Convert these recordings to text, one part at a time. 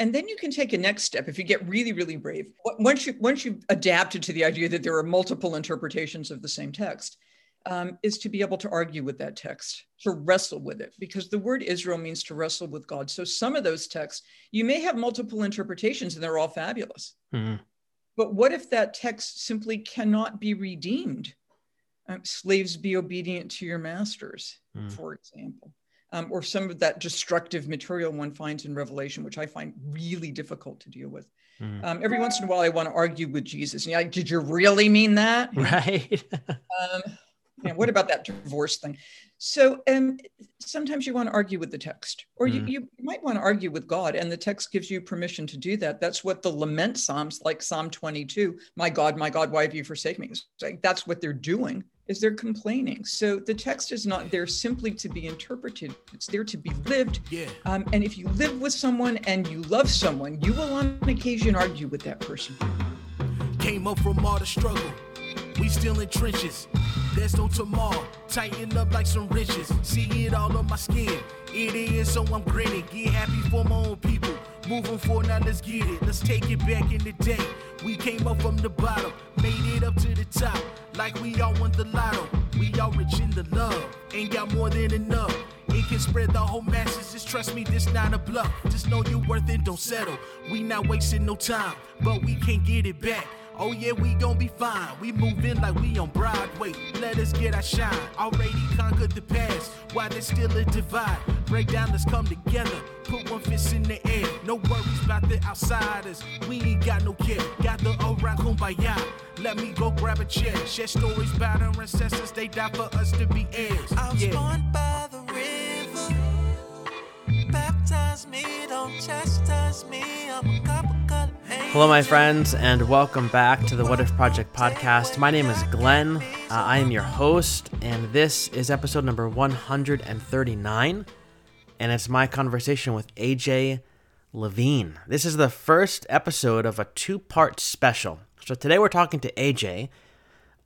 And then you can take a next step if you get really, really brave. Once you once you've adapted to the idea that there are multiple interpretations of the same text, um, is to be able to argue with that text, to wrestle with it, because the word Israel means to wrestle with God. So some of those texts, you may have multiple interpretations and they're all fabulous. Mm-hmm. But what if that text simply cannot be redeemed? Um, slaves be obedient to your masters, mm. for example. Um, or some of that destructive material one finds in Revelation, which I find really difficult to deal with. Mm. Um, every once in a while, I want to argue with Jesus. Yeah, did you really mean that? Right. um, you know, what about that divorce thing? So um, sometimes you want to argue with the text, or mm. you, you might want to argue with God, and the text gives you permission to do that. That's what the lament psalms, like Psalm 22, "My God, my God, why have you forsaken me?" Like that's what they're doing. Is they're complaining. So the text is not there simply to be interpreted; it's there to be lived. Yeah. Um, and if you live with someone and you love someone, you will on occasion argue with that person. Came up from all the struggle we still in trenches. There's no tomorrow. Tighten up like some riches. See it all on my skin. It is, so I'm grinning. Get happy for my own people. Moving forward, now let's get it. Let's take it back in the day. We came up from the bottom, made it up to the top. Like we all want the lotto. We all rich in the love. Ain't got more than enough. It can spread the whole masses. Just trust me, this not a bluff. Just know you're worth it, don't settle. We not wasting no time, but we can't get it back. Oh yeah, we gon' be fine. We moving like we on Broadway. Let us get our shine. Already conquered the past. Why there's still a divide? Break down, let's come together. Put one fist in the air. No worries about the outsiders. We ain't got no care. Got the around kumbaya. Let me go grab a chair. Share stories about our ancestors. They died for us to be heirs. I was yeah. born by the river. Baptize me, don't chastise me. I'm a Hello, my friends, and welcome back to the What If Project podcast. My name is Glenn. Uh, I am your host, and this is episode number 139, and it's my conversation with AJ Levine. This is the first episode of a two part special. So today we're talking to AJ.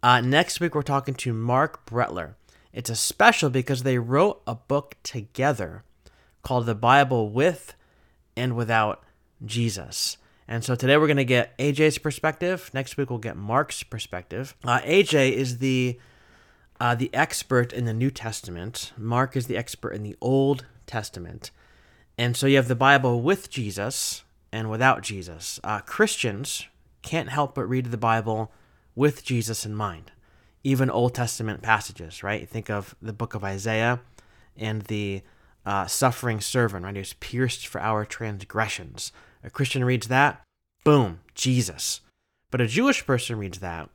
Uh, next week we're talking to Marc Brettler. It's a special because they wrote a book together called The Bible with and Without Jesus. And so today we're going to get AJ's perspective. Next week we'll get Marc's perspective. Uh, AJ is the uh, the expert in the New Testament. Marc is the expert in the Old Testament. And so you have the Bible with Jesus and without Jesus. Uh, Christians can't help but read the Bible with Jesus in mind, even Old Testament passages, right? Think of the book of Isaiah and the uh, suffering servant, right? He was pierced for our transgressions. A Christian reads that, boom, Jesus. But a Jewish person reads that,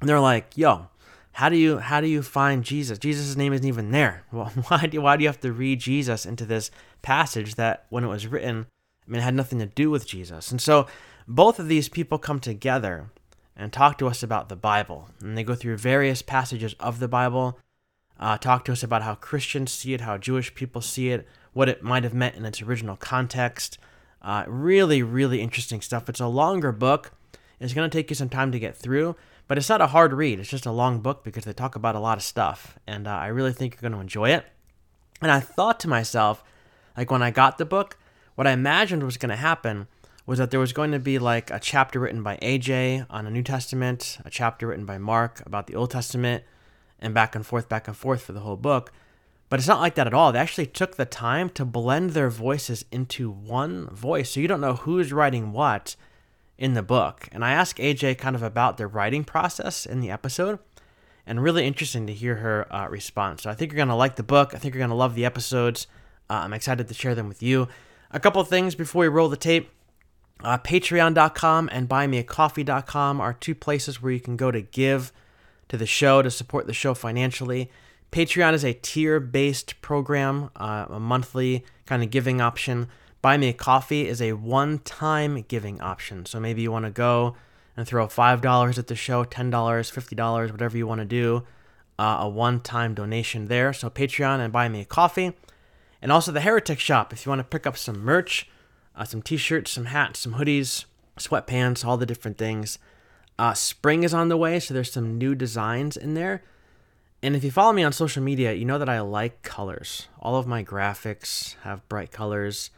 and they're like, yo, how do you how do you find Jesus? Jesus' name isn't even there. Well, why do why do you have to read Jesus into this passage that when it was written, I mean, it had nothing to do with Jesus? And so both of these people come together and talk to us about the Bible, and they go through various passages of the Bible, uh, talk to us about how Christians see it, how Jewish people see it, what it might have meant in its original context. Uh, really, really interesting stuff. It's a longer book. It's going to take you some time to get through, but it's not a hard read. It's just a long book because they talk about a lot of stuff. And uh, I really think you're going to enjoy it. And I thought to myself, like when I got the book, what I imagined was going to happen was that there was going to be like a chapter written by AJ on the New Testament, a chapter written by Marc about the Old Testament, and back and forth, back and forth for the whole book. But it's not like that at all. They actually took the time to blend their voices into one voice. So you don't know who's writing what in the book. And I asked AJ kind of about their writing process in the episode. And really interesting to hear her uh, response. So I think you're going to like the book. I think you're going to love the episodes. Uh, I'm excited to share them with you. A couple of things before we roll the tape. Uh, Patreon.com and BuyMeACoffee.com are two places where you can go to give to the show, to support the show financially. Patreon is a tier based program, uh, a monthly kind of giving option. Buy Me a Coffee is a one time giving option. So maybe you want to go and throw $5 at the show, $10, $50, whatever you want to do, uh, a one time donation there. So Patreon and Buy Me a Coffee. And also the Heretic Shop if you want to pick up some merch, uh, some t shirts, some hats, some hoodies, sweatpants, all the different things. Uh, spring is on the way, so there's some new designs in there. And if you follow me on social media, you know that I like colors. All of my graphics have bright colors.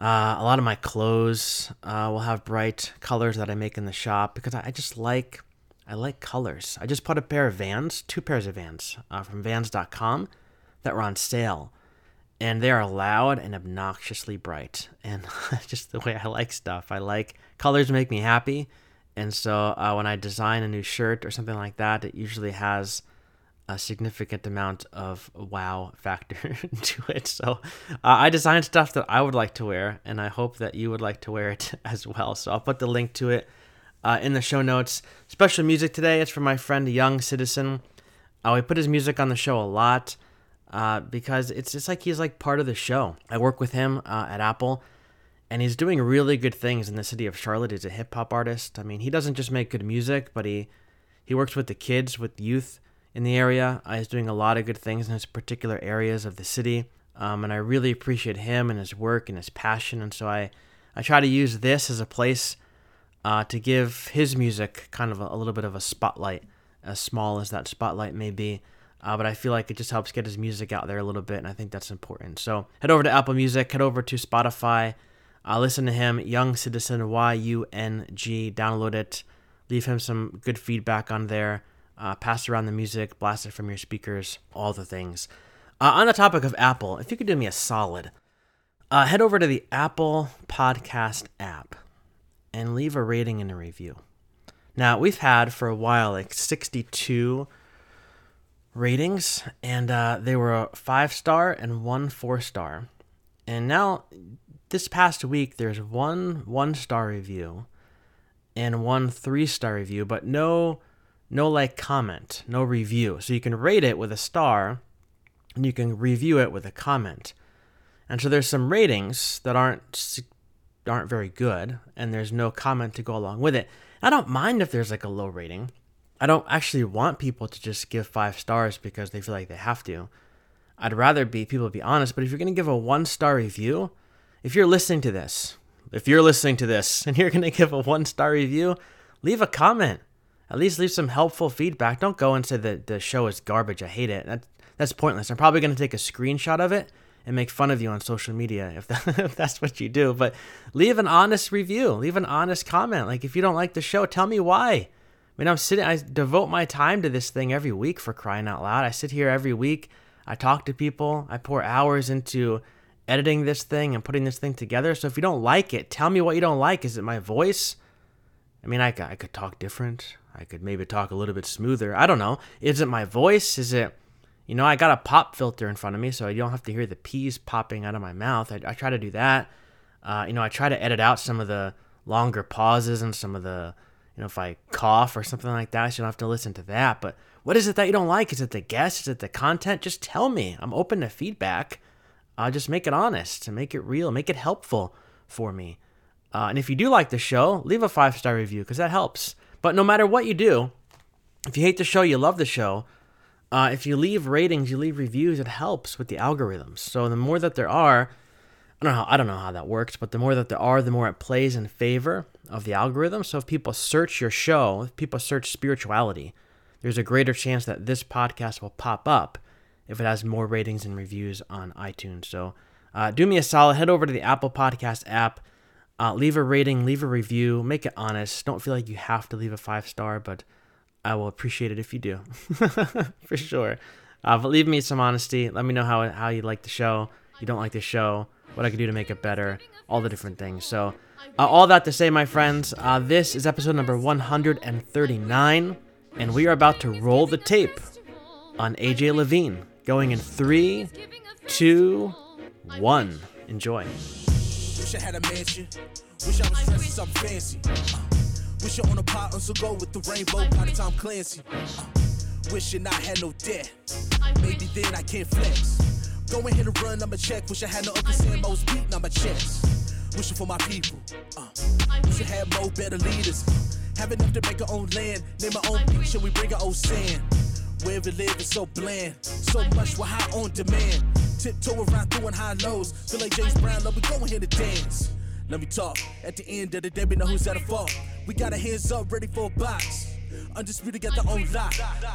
Uh, a lot of my clothes uh, will have bright colors that I make in the shop because I, just like I like colors. I just bought a pair of Vans, two pairs of Vans uh, from Vans.com that were on sale, and they are loud and obnoxiously bright. And just the way I like stuff, I like colors make me happy, and so uh, when I design a new shirt or something like that, it usually has a significant amount of wow factor to it. So uh, I designed stuff that I would like to wear, and I hope that you would like to wear it as well. So I'll put the link to it uh, in the show notes. Special music today is from my friend Yung Citizen. Uh, we put his music on the show a lot uh, because it's just like he's like part of the show. I work with him uh, at Apple. And he's doing really good things in the city of Charlotte. He's a hip hop artist. I mean, he doesn't just make good music, but he he works with the kids, with youth, in the area. Uh, he's doing a lot of good things in his particular areas of the city. Um, and I really appreciate him and his work and his passion. And so I, I try to use this as a place uh, to give his music kind of a, a, little bit of a spotlight, as small as that spotlight may be. Uh, but I feel like it just helps get his music out there a little bit, and I think that's important. So head over to Apple Music, head over to Spotify, uh, listen to him, Yung Citizen Y U N G, download it, leave him some good feedback on there uh, pass around the music, blast it from your speakers, all the things. Uh, on the topic of Apple, if you could do me a solid, uh, head over to the Apple Podcast app and leave a rating and a review. Now, we've had for a while like 62 ratings, and uh, they were a five star and one four star. And now, this past week, there's one one star review and one three star review, but no no like comment, no review. So you can rate it with a star and you can review it with a comment. And so there's some ratings that aren't aren't very good and there's no comment to go along with it. I don't mind if there's like a low rating. I don't actually want people to just give 5 stars because they feel like they have to. I'd rather be people be honest, but if you're going to give a 1 star review, if you're listening to this, if you're listening to this and you're going to give a 1 star review, leave a comment at least leave some helpful feedback. Don't go and say that the show is garbage. I hate it. That, that's pointless. I'm probably going to take a screenshot of it and make fun of you on social media if, that, if that's what you do. But leave an honest review. Leave an honest comment. Like if you don't like the show, tell me why. I mean, I'm sitting. I devote my time to this thing every week for crying out loud. I sit here every week. I talk to people. I pour hours into editing this thing and putting this thing together. So if you don't like it, tell me what you don't like. Is it my voice? I mean, I, I could talk different. I could maybe talk a little bit smoother. I don't know. Is it my voice? Is it, you know, I got a pop filter in front of me so I don't have to hear the peas popping out of my mouth. I, I try to do that. Uh, you know, I try to edit out some of the longer pauses and some of the, you know, if I cough or something like that, so you don't have to listen to that. But what is it that you don't like? Is it the guest? Is it the content? Just tell me. I'm open to feedback. Uh, just make it honest and make it real, make it helpful for me. Uh, and if you do like the show, leave a five star review because that helps. But no matter what you do, if you hate the show, you love the show. Uh, if you leave ratings, you leave reviews, it helps with the algorithms. So the more that there are, I don't know how I don't know how that works, but the more that there are, the more it plays in favor of the algorithm. So if people search your show, if people search spirituality, there's a greater chance that this podcast will pop up if it has more ratings and reviews on iTunes. So uh, do me a solid, head over to the Apple Podcast app uh, leave a rating, leave a review, make it honest. Don't feel like you have to leave a five star, but I will appreciate it if you do, for sure. Uh, but leave me some honesty. Let me know how how you like the show. You don't like the show. What I can do to make it better. All the different things. So, uh, all that to say, my friends, uh, this is episode number 139, and we are about to roll the tape on AJ Levine. Going in three, two, one. Enjoy. Wish I had a mansion. Wish I was dressed something fancy. Uh, wish I on a pot on go with the rainbow by the Tom Clancy. Uh, wishing I had no debt. Maybe then I can't flex. Go ahead and run, I'ma check. Wish I had no Uncle Sam's beating on my chest. Wishing for my people. Uh, wish I had more better leaders. Have enough to make our own land. Name my own beach and we bring our own sand. Where we live is so bland. So much we're high on demand. Tiptoe around doing high lows. Feel like James Brown, love we going here to dance. Let me talk. At the end of the day, we know who's at a fault. We got our hands up, ready for a box. Undisputed got the own lock.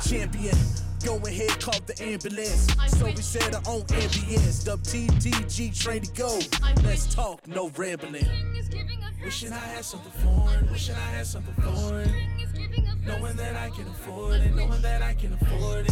Champion. Go ahead, call the ambulance. So we said our own ambience. WTDG train to go. Let's talk, no rambling. Wishing I had something foreign, wishing I had something foreign. Knowing that I can afford it, knowing that I can afford it.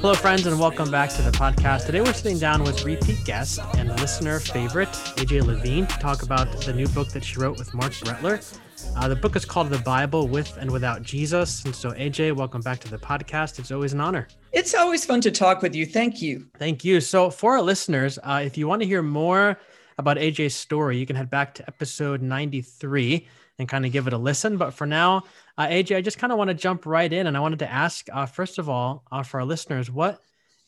Hello, friends, and welcome back to the podcast. Today, we're sitting down with repeat guest and listener favorite, AJ Levine, to talk about the new book that she wrote with Marc Brettler. Uh, the book is called The Bible with and Without Jesus. And so, AJ, welcome back to the podcast. It's always an honor. It's always fun to talk with you. Thank you. Thank you. So, for our listeners, uh, if you want to hear more about AJ's story, you can head back to episode 93 and kind of give it a listen. But for now, uh, AJ, I just kind of want to jump right in and I wanted to ask, uh, first of all, uh, for our listeners, what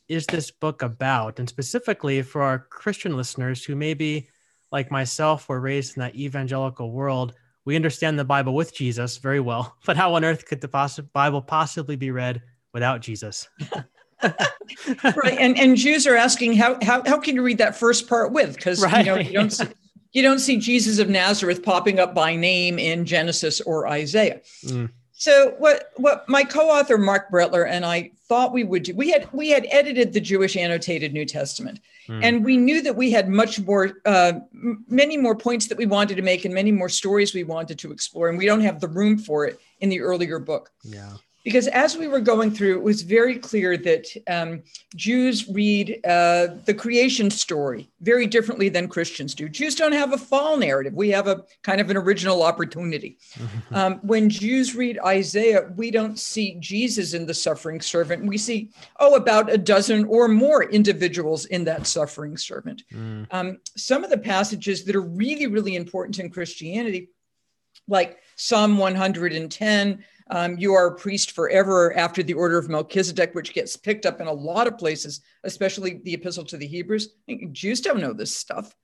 is this book about? And specifically for our Christian listeners who maybe, like myself, were raised in that evangelical world, we understand the Bible with Jesus very well, but how on earth could the poss- Bible possibly be read without Jesus? right. And, and Jews are asking, how, how, how can you read that first part with? Because right. you, know, you, don't see, you don't see Jesus of Nazareth popping up by name in Genesis or Isaiah. Mm. So what what my co-author Marc Brettler and I thought we would do, we had we had edited the Jewish annotated New Testament, mm. and we knew that we had much more, uh, many more points that we wanted to make, and many more stories we wanted to explore, and we don't have the room for it in the earlier book. Yeah because as we were going through, it was very clear that um, Jews read uh, the creation story very differently than Christians do. Jews don't have a fall narrative. We have a kind of an original opportunity. Um, when Jews read Isaiah, we don't see Jesus in the suffering servant. We see, oh, about a dozen or more individuals in that suffering servant. Mm. Um, some of the passages that are really, really important in Christianity, like Psalm 110, um, you are a priest forever after the order of Melchizedek, which gets picked up in a lot of places, especially the Epistle to the Hebrews. Jews don't know this stuff.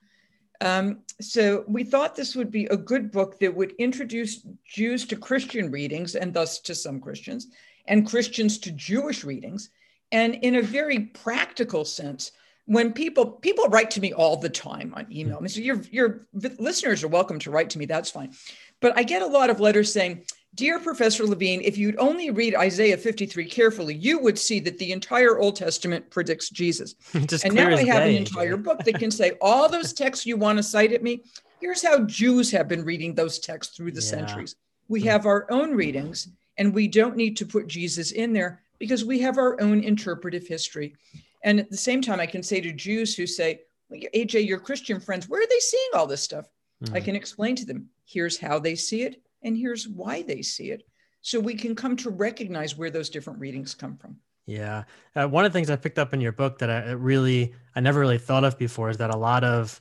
Um, so we thought this would be a good book that would introduce Jews to Christian readings and thus to some Christians, and Christians to Jewish readings. And in a very practical sense, when people people write to me all the time on email, so your your listeners are welcome to write to me. That's fine, but I get a lot of letters saying, Dear Professor Levine, if you'd only read Isaiah 53 carefully, you would see that the entire Old Testament predicts Jesus. and now I have day. an entire book that can say all those texts you want to cite at me. Here's how Jews have been reading those texts through the yeah. centuries. We hmm. have our own readings, and we don't need to put Jesus in there because we have our own interpretive history. And at the same time, I can say to Jews who say, AJ, your Christian friends, where are they seeing all this stuff? Mm. I can explain to them, here's how they see it and here's why they see it. So we can come to recognize where those different readings come from. Yeah. Uh, one of the things I picked up in your book that I really, I never really thought of before is that a lot of,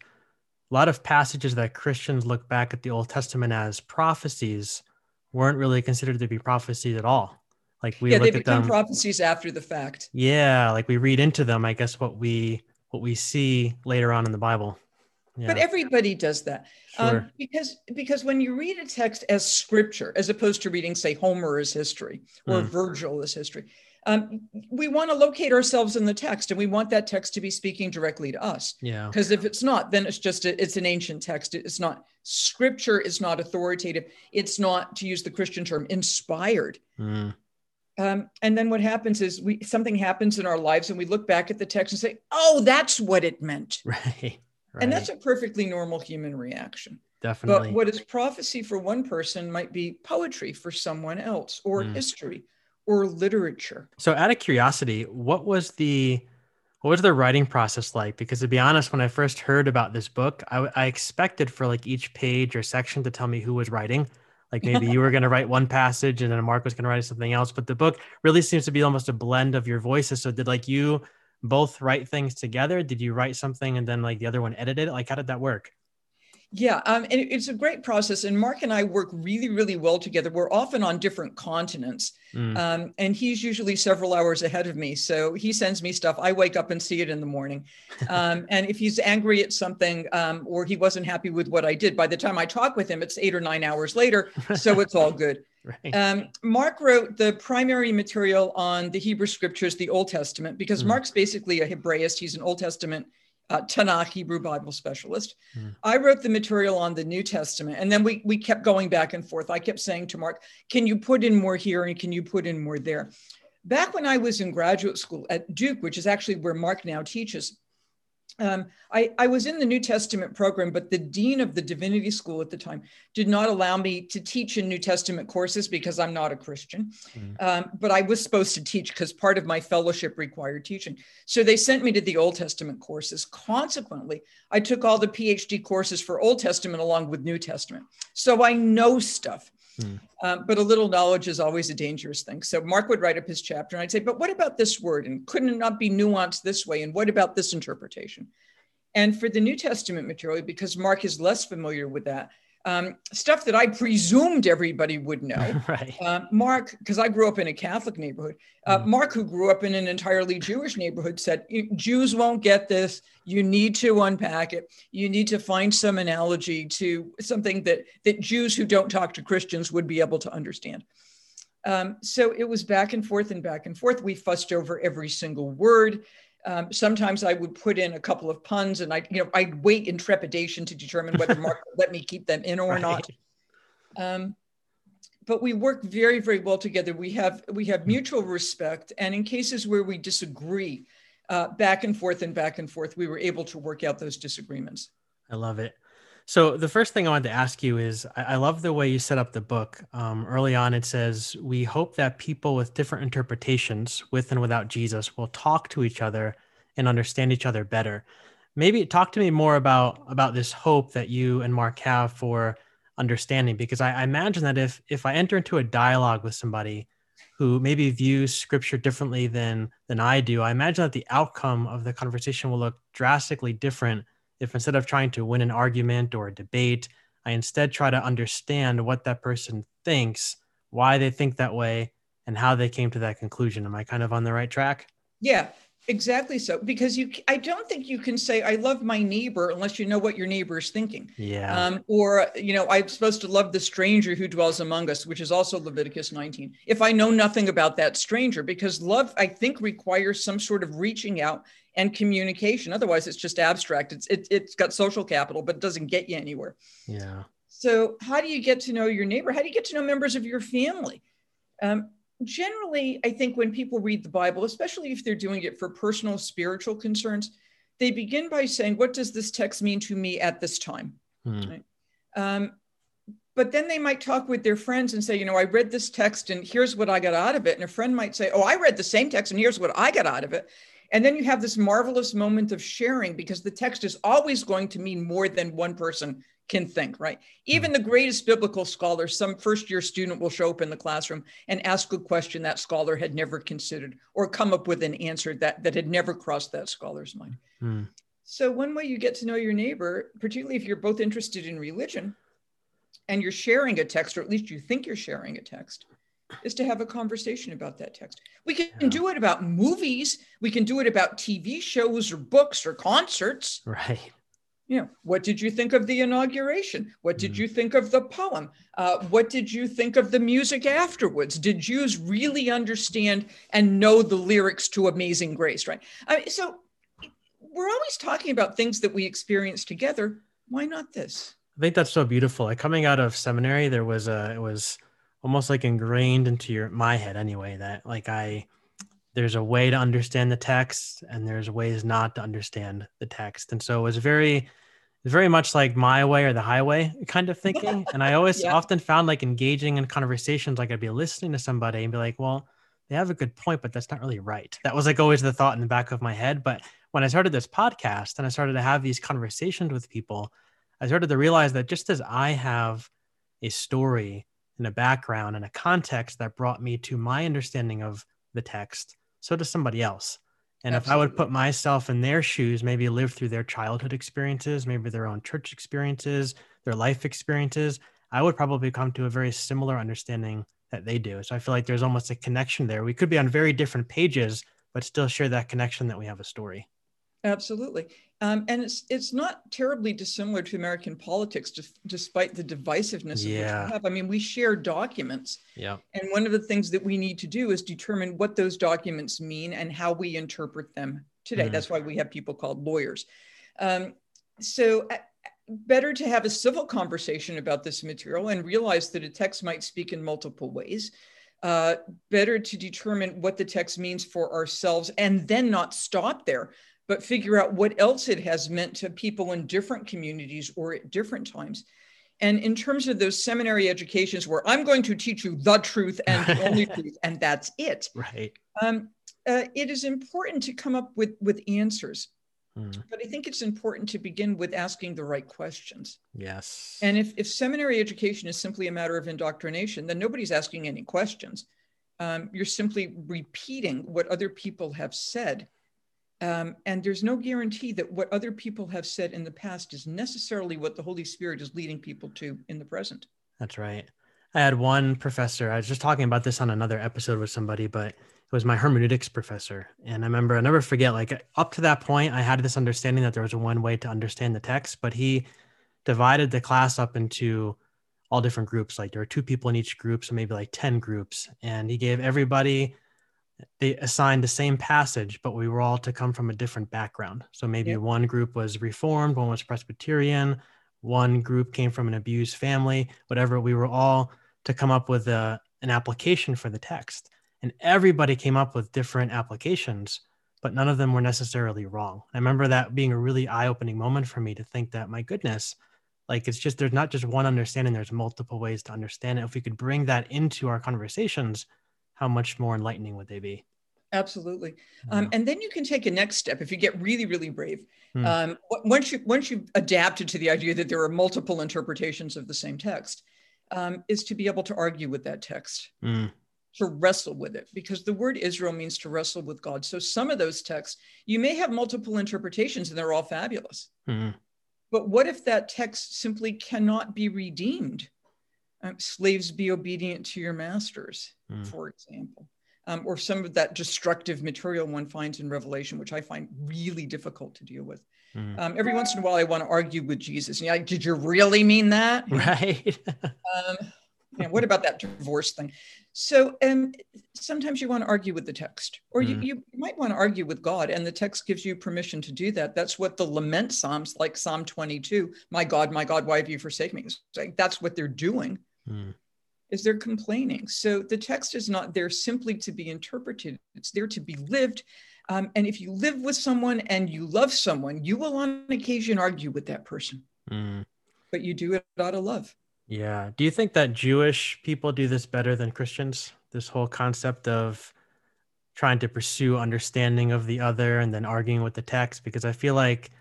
a lot of passages that Christians look back at the Old Testament as prophecies weren't really considered to be prophecies at all. Like we yeah, they become prophecies after the fact. Yeah, like we read into them. I guess what we what we see later on in the Bible. Yeah. But everybody does that um, sure. um, because because when you read a text as scripture, as opposed to reading, say, Homer as history or mm. Virgil as history, um, we want to locate ourselves in the text, and we want that text to be speaking directly to us. Yeah. Because if it's not, then it's just a, it's an ancient text. It's not scripture. Is not authoritative. It's not, to use the Christian term, inspired. Mm. Um, and then what happens is we something happens in our lives, and we look back at the text and say, "Oh, that's what it meant." Right. Right. And that's a perfectly normal human reaction. Definitely. But what is prophecy for one person might be poetry for someone else, or mm. history, or literature. So, out of curiosity, what was the what was the writing process like? Because to be honest, when I first heard about this book, I, I expected for like each page or section to tell me who was writing. Like maybe you were going to write one passage and then Marc was going to write something else. But the book really seems to be almost a blend of your voices. So did like you both write things together? Did you write something and then like the other one edited it? Like how did that work? Yeah, um, and it's a great process. And Marc and I work really, really well together. We're often on different continents, mm. um, and he's usually several hours ahead of me. So he sends me stuff. I wake up and see it in the morning. Um, and if he's angry at something um, or he wasn't happy with what I did, by the time I talk with him, it's eight or nine hours later. So it's all good. Right. Um, Marc wrote the primary material on the Hebrew scriptures, the Old Testament, because mm. Marc's basically a Hebraist. He's an Old Testament uh, Tanakh Hebrew Bible specialist. Mm. I wrote the material on the New Testament, and then we we kept going back and forth. I kept saying to Marc, "Can you put in more here and can you put in more there?" back when I was in graduate school at Duke, which is actually where Marc now teaches, um, I, I, was in the New Testament program, but the dean of the divinity school at the time did not allow me to teach in New Testament courses because I'm not a Christian. Mm. Um, but I was supposed to teach because part of my fellowship required teaching. So they sent me to the Old Testament courses. Consequently, I took all the PhD courses for Old Testament along with New Testament. So I know stuff. Um, but a little knowledge is always a dangerous thing. So Marc would write up his chapter, and I'd say, "But what about this word? And couldn't it not be nuanced this way? And what about this interpretation?" And for the New Testament material, because Marc is less familiar with that, um, stuff that I presumed everybody would know. right. Uh, Marc, because I grew up in a Catholic neighborhood, uh, mm. Marc, who grew up in an entirely Jewish neighborhood, said, Jews won't get this. You need to unpack it. You need to find some analogy to something that, that Jews who don't talk to Christians would be able to understand. Um, so it was back and forth and back and forth. We fussed over every single word. Um, sometimes I would put in a couple of puns and I, you know, I'd wait in trepidation to determine whether Marc would let me keep them in or right. not. Um, but we work very, very well together. We have we have mutual respect, and in cases where we disagree, uh, back and forth and back and forth, we were able to work out those disagreements. I love it. So the first thing I wanted to ask you is, I, love the way you set up the book. Um, early on, it says, "We hope that people with different interpretations, with and without Jesus, will talk to each other and understand each other better." Maybe talk to me more about about this hope that you and Marc have for understanding, because I, I imagine that if if I enter into a dialogue with somebody who maybe views Scripture differently than than I do, I imagine that the outcome of the conversation will look drastically different if instead of trying to win an argument or a debate, I instead try to understand what that person thinks, why they think that way, and how they came to that conclusion. Am I kind of on the right track? Yeah, exactly so because you i don't think you can say i love my neighbor unless you know what your neighbor is thinking yeah um, or you know i'm supposed to love the stranger who dwells among us which is also leviticus 19 if i know nothing about that stranger because love i think requires some sort of reaching out and communication otherwise it's just abstract it's it, it's got social capital but it doesn't get you anywhere yeah so how do you get to know your neighbor how do you get to know members of your family um, generally, I think when people read the Bible, especially if they're doing it for personal spiritual concerns, they begin by saying, What does this text mean to me at this time? Hmm. Right? Um, but then they might talk with their friends and say, You know, I read this text and here's what I got out of it. And a friend might say, Oh, I read the same text and here's what I got out of it. And then you have this marvelous moment of sharing because the text is always going to mean more than one person can think, right? Even the greatest biblical scholar, some first year student will show up in the classroom and ask a question that scholar had never considered or come up with an answer that, that had never crossed that scholar's mind. Mm. So, one way you get to know your neighbor, particularly if you're both interested in religion and you're sharing a text, or at least you think you're sharing a text, is to have a conversation about that text. We can yeah. do it about movies, we can do it about TV shows or books or concerts. Right you know, what did you think of the inauguration? What did mm. you think of the poem? Uh, what did you think of the music afterwards? Did Jews really understand and know the lyrics to Amazing Grace? Right. I mean, so we're always talking about things that we experience together. Why not this? I think that's so beautiful. Like coming out of seminary, there was a it was almost like ingrained into your my head anyway that like I there's a way to understand the text and there's ways not to understand the text. And so it was very very much like my way or the highway kind of thinking. And i always yeah. often found like engaging in conversations like i'd be listening to somebody and be like well they have a good point but that's not really right. That was like always the thought in the back of my head. But when i started this podcast and i started to have these conversations with people i started to realize that just as i have a story and a background and a context that brought me to my understanding of the text so does somebody else. And Absolutely. if I would put myself in their shoes, maybe live through their childhood experiences, maybe their own church experiences, their life experiences, I would probably come to a very similar understanding that they do. So I feel like there's almost a connection there. We could be on very different pages, but still share that connection that we have a story. Absolutely. Um, and it's it's not terribly dissimilar to American politics, just, despite the divisiveness yeah. of which we have. I mean, we share documents. Yeah. And one of the things that we need to do is determine what those documents mean and how we interpret them today. Mm. That's why we have people called lawyers. Um, so uh, better to have a civil conversation about this material and realize that a text might speak in multiple ways. uh, better to determine what the text means for ourselves and then not stop there, but figure out what else it has meant to people in different communities or at different times. And in terms of those seminary educations where I'm going to teach you the truth and the only truth, and that's it. Right. Um, uh, it is important to come up with, with answers. Mm. But I think it's important to begin with asking the right questions. Yes. And if, if seminary education is simply a matter of indoctrination, then nobody's asking any questions. Um, you're simply repeating what other people have said. Um, and there's no guarantee that what other people have said in the past is necessarily what the Holy Spirit is leading people to in the present. That's right. I had one professor, I was just talking about this on another episode with somebody, but it was my hermeneutics professor. And I remember, I never forget, like up to that point, I had this understanding that there was one way to understand the text, but he divided the class up into all different groups. Like there were two people in each group, so maybe like 10 groups. And he gave everybody, they assigned the same passage, but we were all to come from a different background. So maybe yep. one group was Reformed, one was Presbyterian, one group came from an abused family, whatever. We were all to come up with a, an application for the text and everybody came up with different applications but none of them were necessarily wrong i remember that being a really eye-opening moment for me to think that my goodness like it's just there's not just one understanding there's multiple ways to understand it if we could bring that into our conversations how much more enlightening would they be absolutely um, and then you can take a next step if you get really really brave hmm. um, once you once you've adapted to the idea that there are multiple interpretations of the same text um, is to be able to argue with that text hmm to wrestle with it because the word Israel means to wrestle with God. So some of those texts, you may have multiple interpretations and they're all fabulous. Mm-hmm. But what if that text simply cannot be redeemed? Um, slaves be obedient to your masters, mm. for example. Um, or some of that destructive material one finds in Revelation, which I find really difficult to deal with. Mm. Um, every once in a while, I want to argue with Jesus. Yeah, did you really mean that? Right. um, yeah, what about that divorce thing? So um, sometimes you want to argue with the text, or mm. you, you might want to argue with God, and the text gives you permission to do that. That's what the lament psalms, like Psalm 22, "My God, my God, why have you forsaken me?" Like that's what they're doing. Mm. Is they're complaining. So the text is not there simply to be interpreted; it's there to be lived. Um, and if you live with someone and you love someone, you will on occasion argue with that person, mm. but you do it out of love. Yeah. Do you think that Jewish people do this better than Christians? This whole concept of trying to pursue understanding of the other and then arguing with the text? Because I feel like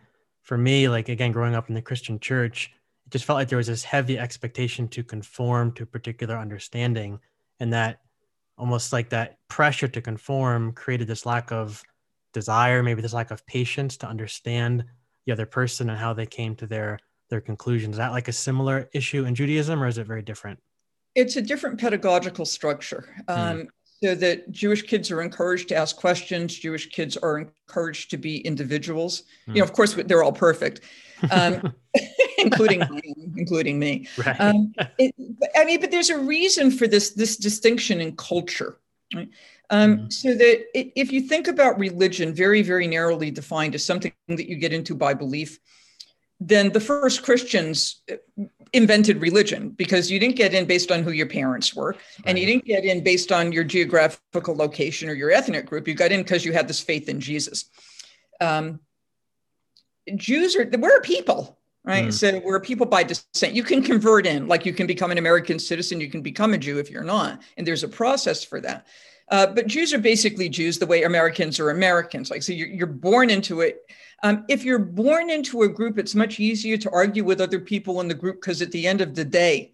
for me, like again, growing up in the Christian church, it just felt like there was this heavy expectation to conform to a particular understanding. And that almost like that pressure to conform created this lack of desire, maybe this lack of patience to understand the other person and how they came to their their conclusions. Is that like a similar issue in Judaism, or is it very different? It's a different pedagogical structure. Hmm. Um, So that Jewish kids are encouraged to ask questions. Jewish kids are encouraged to be individuals. You know, of course, they're all perfect, um, including me, including me. Right. Um, it, I mean, but there's a reason for this this distinction in culture. Right? Um, mm-hmm. So that it, if you think about religion, very very narrowly defined as something that you get into by belief, then the first Christians invented religion because you didn't get in based on who your parents were and you didn't get in based on your geographical location or your ethnic group. You got in because you had this faith in Jesus. Um, Jews are, we're a people, right? Mm. So we're people by descent. You can convert in, like you can become an American citizen, you can become a Jew if you're not. And there's a process for that. Uh, but Jews are basically Jews the way Americans are Americans. Like, so you're, you're born into it. Um, if you're born into a group, it's much easier to argue with other people in the group because at the end of the day,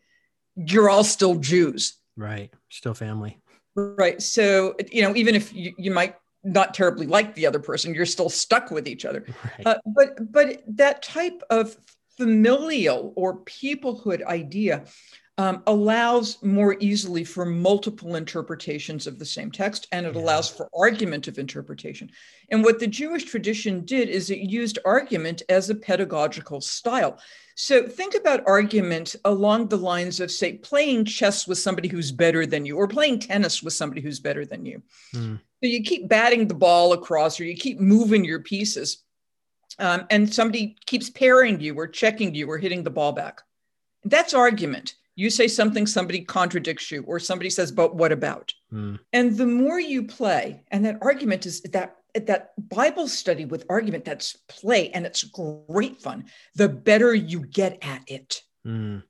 you're all still Jews. Right. Still family. Right. So, you know, even if you, you might not terribly like the other person, you're still stuck with each other. Right. Uh, but but that type of familial or peoplehood idea um, allows more easily for multiple interpretations of the same text and it yeah. allows for argument of interpretation. And what the Jewish tradition did is it used argument as a pedagogical style. So think about argument along the lines of, say, playing chess with somebody who's better than you or playing tennis with somebody who's better than you. Mm. So you keep batting the ball across or you keep moving your pieces. Um, and somebody keeps parrying you or checking you or hitting the ball back. That's argument You say something, somebody contradicts you, or somebody says, but what about? Mm. And the more you play, and that argument is that that Bible study with argument, that's play, and it's great fun, the better you get at it. Mm.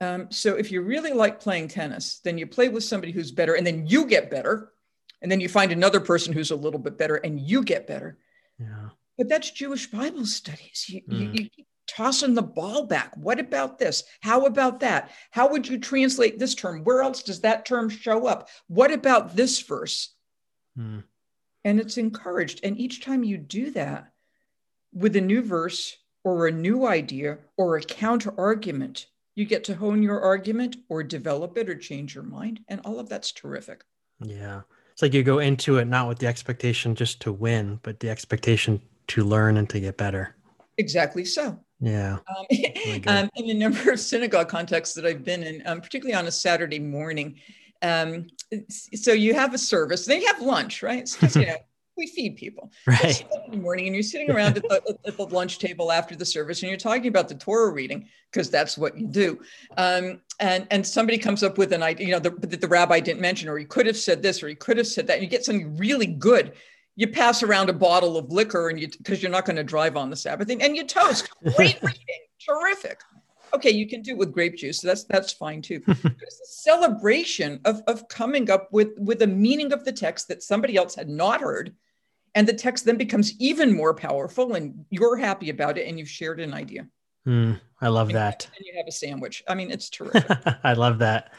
Um, so if you really like playing tennis, then you play with somebody who's better, and then you get better. And then you find another person who's a little bit better, and you get better. Yeah. But that's Jewish Bible studies. You, mm. you, you keep tossing the ball back. What about this? How about that? How would you translate this term? Where else does that term show up? What about this verse? Mm and it's encouraged. And each time you do that with a new verse or a new idea or a counter argument, you get to hone your argument or develop it or change your mind. And all of that's terrific. Yeah. It's like you go into it not with the expectation just to win, but the expectation to learn and to get better. Exactly so. Yeah. Um, um, in a number of synagogue contexts that I've been in, um, particularly on a Saturday morning, um, so you have a service, then you have lunch, right? It's just, you know, we feed people right in the morning and you're sitting around at the, at the, lunch table after the service and you're talking about the torah reading because that's what you do um, and and somebody comes up with an idea you know the, that the rabbi didn't mention or he could have said this or he could have said that and you get something really good you pass around a bottle of liquor and you because you're not going to drive on the sabbath and, and you toast great reading terrific okay, you can do it with grape juice. So that's that's fine too. it's a celebration of, of coming up with, with a meaning of the text that somebody else had not heard. And the text then becomes even more powerful, and you're happy about it, and you've shared an idea. Mm, I love and that. And you have a sandwich. I mean, it's terrific. I love that.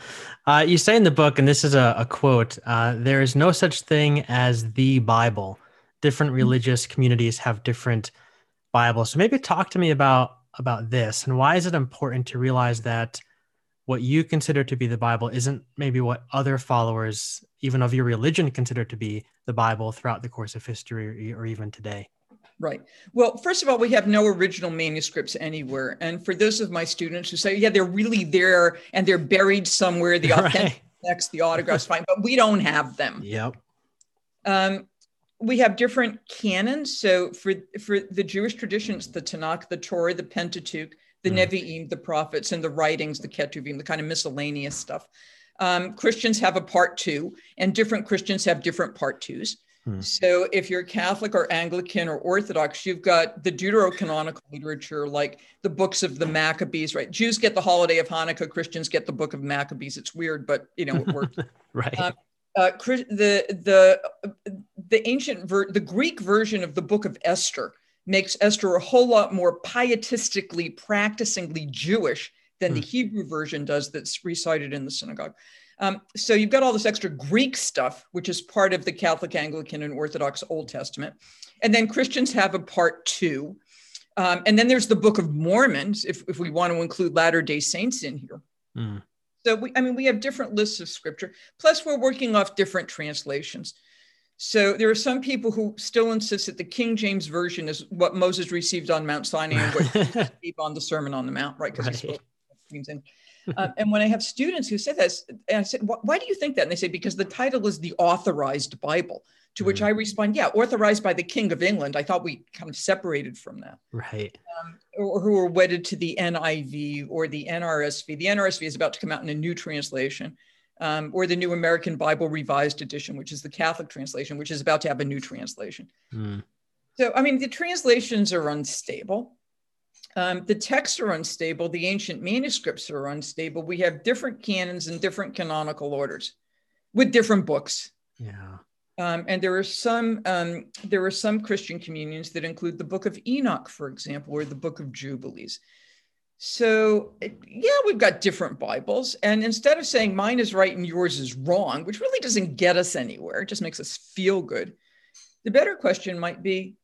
Uh, you say in the book, and this is a, a quote uh, there is no such thing as the Bible. Different mm-hmm. religious communities have different Bibles. So maybe talk to me about about this and why is it important to realize that what you consider to be the bible isn't maybe what other followers even of your religion consider to be the bible throughout the course of history or even today Right. Well, first of all, we have no original manuscripts anywhere. And for those of my students who say, yeah, they're really there and they're buried somewhere, the authentic right. text, the autographs, fine, but we don't have them. Yep. Um, we have different canons. So for for the Jewish traditions, the Tanakh, the Torah, the Pentateuch, the mm. Nevi'im, the prophets, and the writings, the Ketuvim, the kind of miscellaneous stuff. Um, Christians have a part two, and different Christians have different part twos. Mm. So if you're Catholic or Anglican or Orthodox, you've got the deuterocanonical literature, like the books of the Maccabees, right? Jews get the holiday of Hanukkah, Christians get the book of Maccabees. It's weird, but you know it works. right. Um, uh, the the the ancient ver- the Greek version of the Book of Esther makes Esther a whole lot more pietistically, practicingly Jewish than the hmm. Hebrew version does that's recited in the synagogue. Um, so you've got all this extra Greek stuff, which is part of the Catholic, Anglican, and Orthodox Old Testament. And then Christians have a part two. Um, and then there's the Book of Mormons, if, if we want to include Latter day Saints in here. Mm. So we, I mean, we have different lists of scripture. Plus, we're working off different translations. So there are some people who still insist that the King James version is what Moses received on Mount Sinai and what received on the Sermon on the Mount, right? Because right. he spoke. Uh, and when I have students who say this, and I said, "Why do you think that?" And they say, "Because the title is the Authorized Bible." To which I mm. respond, yeah, authorized by the King of England. I thought we kind of separated from that. Right. Um, or who are wedded to the NIV or the NRSV. The NRSV is about to come out in a new translation, um, or the New American Bible Revised Edition, which is the Catholic translation, which is about to have a new translation. Mm. So, I mean, the translations are unstable. Um, the texts are unstable. The ancient manuscripts are unstable. We have different canons and different canonical orders with different books. Yeah. Um, and there are some um, there are some Christian communions that include the Book of Enoch, for example, or the Book of Jubilees. So yeah, we've got different Bibles, and instead of saying mine is right and yours is wrong, which really doesn't get us anywhere, it just makes us feel good. The better question might be,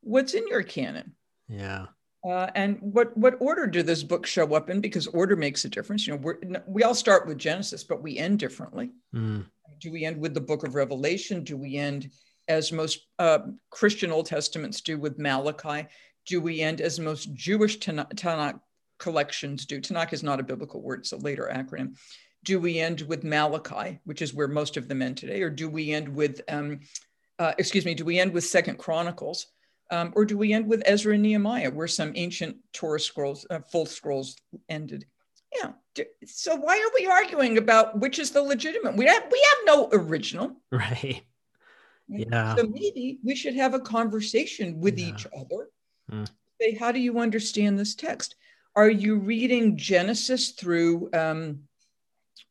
what's in your canon? Yeah. Uh, and what what order do those books show up in? Because order makes a difference. You know, we we all start with Genesis, but we end differently. Mm do we end with the book of Revelation? Do we end as most uh, Christian Old Testaments do with Malachi? Do we end as most Jewish Tanakh collections do? Tanakh is not a biblical word, it's a later acronym. Do we end with Malachi, which is where most of them end today? Or do we end with, um, uh, excuse me, do we end with Second Chronicles? Um, or do we end with Ezra and Nehemiah, where some ancient Torah scrolls, uh, full scrolls ended? Yeah. So why are we arguing about which is the legitimate? We have we have no original. Right. Yeah. So maybe we should have a conversation with yeah. each other. Mm. Say, how do you understand this text? Are you reading Genesis through um,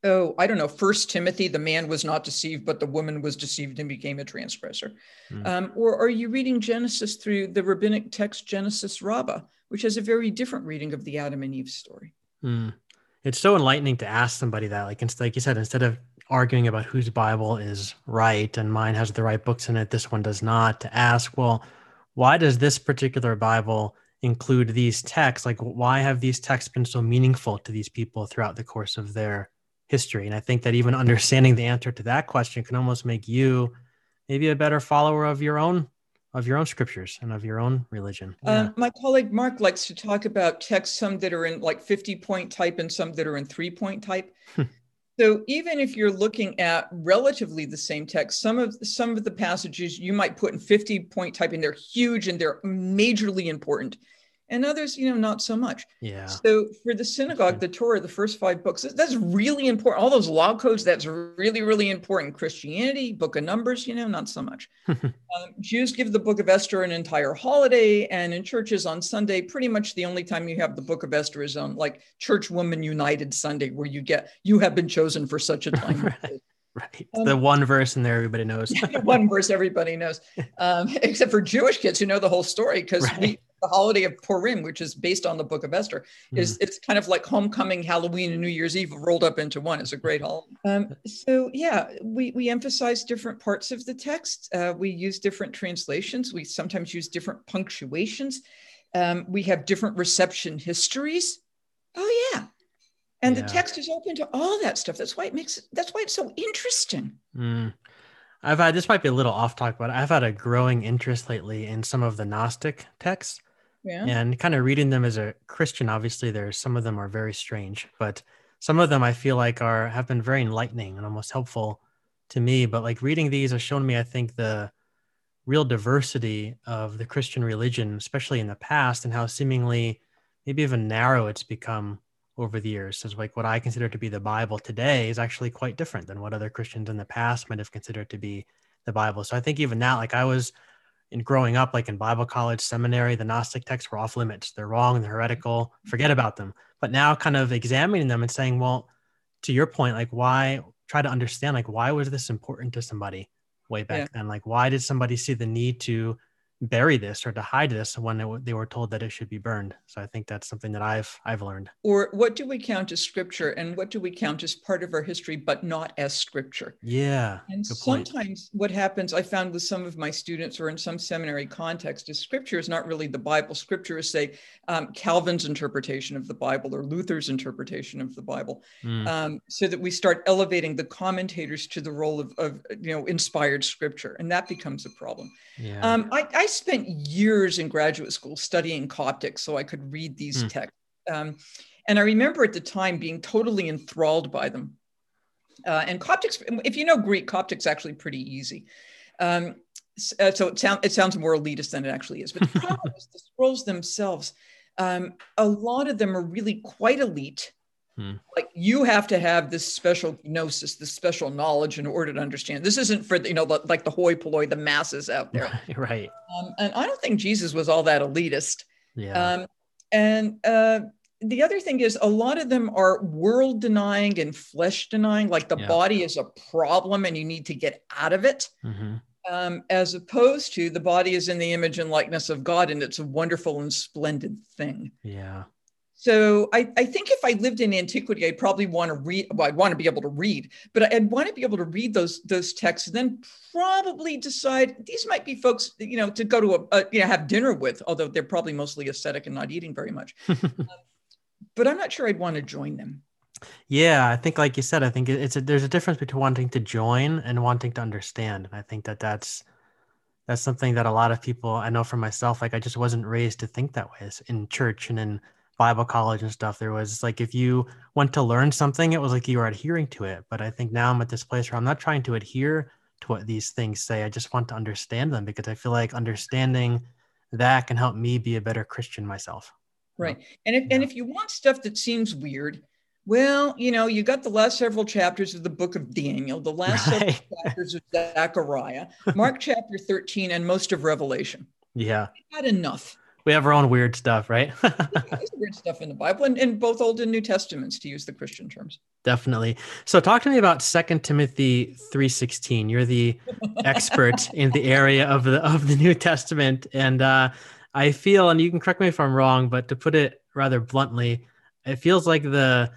oh, I don't know, First Timothy, the man was not deceived, but the woman was deceived and became a transgressor? Mm. Um, or are you reading Genesis through the rabbinic text Genesis Rabbah, which has a very different reading of the Adam and Eve story? Mm. It's so enlightening to ask somebody that, like, like you said, instead of arguing about whose Bible is right and mine has the right books in it, this one does not, to ask, well, why does this particular Bible include these texts? Like, why have these texts been so meaningful to these people throughout the course of their history? And I think that even understanding the answer to that question can almost make you maybe a better follower of your own of your own scriptures and of your own religion. Uh, yeah. my colleague Marc likes to talk about texts, some that are in like 50 point type and some that are in three point type. Hmm. so even if you're looking at relatively the same text, some of some of the passages you might put in 50 point type and they're huge and they're majorly important and others, you know, not so much. Yeah. So for the synagogue, the Torah, the first five books, that's really important. All those law codes, that's really, really important. Christianity, Book of Numbers, you know, not so much. um, Jews give the Book of Esther an entire holiday, and in churches on Sunday, pretty much the only time you have the Book of Esther is on like Church Women United Sunday, where you get you have been chosen for such a time. right. Right. Um, the one verse in there everybody knows. one verse everybody knows, um, except for Jewish kids who know the whole story because right. we the holiday of Purim, which is based on the Book of Esther, mm. is it's kind of like homecoming, Halloween, and New Year's Eve rolled up into one. It's a great holiday. Um, so yeah, we we emphasize different parts of the text. Uh, we use different translations. We sometimes use different punctuations. Um, we have different reception histories. Oh yeah, and yeah. the text is open to all that stuff. That's why it makes that's why it's so interesting. Mm. I've had this might be a little off talk, but I've had a growing interest lately in some of the Gnostic texts. Yeah. And kind of reading them as a Christian, obviously there's some of them are very strange, but some of them I feel like are have been very enlightening and almost helpful to me. But like reading these has shown me, I think, the real diversity of the Christian religion, especially in the past, and how seemingly maybe even narrow it's become over the years. So like what I consider to be the Bible today is actually quite different than what other Christians in the past might have considered to be the Bible. So I think even now, like I was in growing up, like in Bible college, seminary, the Gnostic texts were off limits. They're wrong, they're heretical, mm-hmm. forget about them. But now kind of examining them and saying, well, to your point, like why try to understand like why was this important to somebody way back yeah. then? Like why did somebody see the need to bury this or to hide this when it, they were told that it should be burned. So I think that's something that I've I've learned. Or what do we count as scripture and what do we count as part of our history but not as scripture? Yeah. And sometimes what happens I found with some of my students or in some seminary context is scripture is not really the Bible. Scripture is say um, Calvin's interpretation of the Bible or Luther's interpretation of the Bible. Mm. Um, so that we start elevating the commentators to the role of, of you know inspired scripture and that becomes a problem. Yeah. Um, I, I spent years in graduate school studying Coptic so I could read these mm. texts. Um, and I remember at the time being totally enthralled by them. Uh, and Coptics, if you know Greek, Coptic's actually pretty easy. Um, uh, so it, sound, it sounds more elitist than it actually is. But the problem is the scrolls themselves, um, a lot of them are really quite elite. Hmm. Like you have to have this special gnosis, this special knowledge in order to understand. This isn't for you know the, like the hoi polloi, the masses out there, right? Um, and I don't think Jesus was all that elitist. Yeah. Um, and uh, the other thing is a lot of them are world denying and flesh denying, like the yeah. body is a problem and you need to get out of it. Mm-hmm. Um, as opposed to the body is in the image and likeness of God and it's a wonderful and splendid thing. Yeah. So I, I think if I lived in antiquity, I'd probably want to read. Well, I'd want to be able to read, but I'd want to be able to read those those texts, and then probably decide these might be folks, you know, to go to a, a you know have dinner with. Although they're probably mostly ascetic and not eating very much, um, but I'm not sure I'd want to join them. Yeah, I think, like you said, I think it's a, there's a difference between wanting to join and wanting to understand, and I think that that's that's something that a lot of people I know for myself. Like I just wasn't raised to think that way in church and in Bible college and stuff, there was like if you went to learn something, it was like you were adhering to it. But I think now I'm at this place where I'm not trying to adhere to what these things say. I just want to understand them because I feel like understanding that can help me be a better Christian myself. Right. And if yeah. and if you want stuff that seems weird, Well, you know, you got the last several chapters of the book of Daniel, the last right. several chapters of Zechariah, Mark chapter 13, and most of Revelation. Yeah. Not enough. We have our own weird stuff, right? Weird stuff in the Bible and in both Old and New Testaments, to use the Christian terms. Definitely. So talk to me about Second Timothy 3.16. You're the expert in the area of the of the New Testament. And uh, I feel, and you can correct me if I'm wrong, but to put it rather bluntly, it feels like the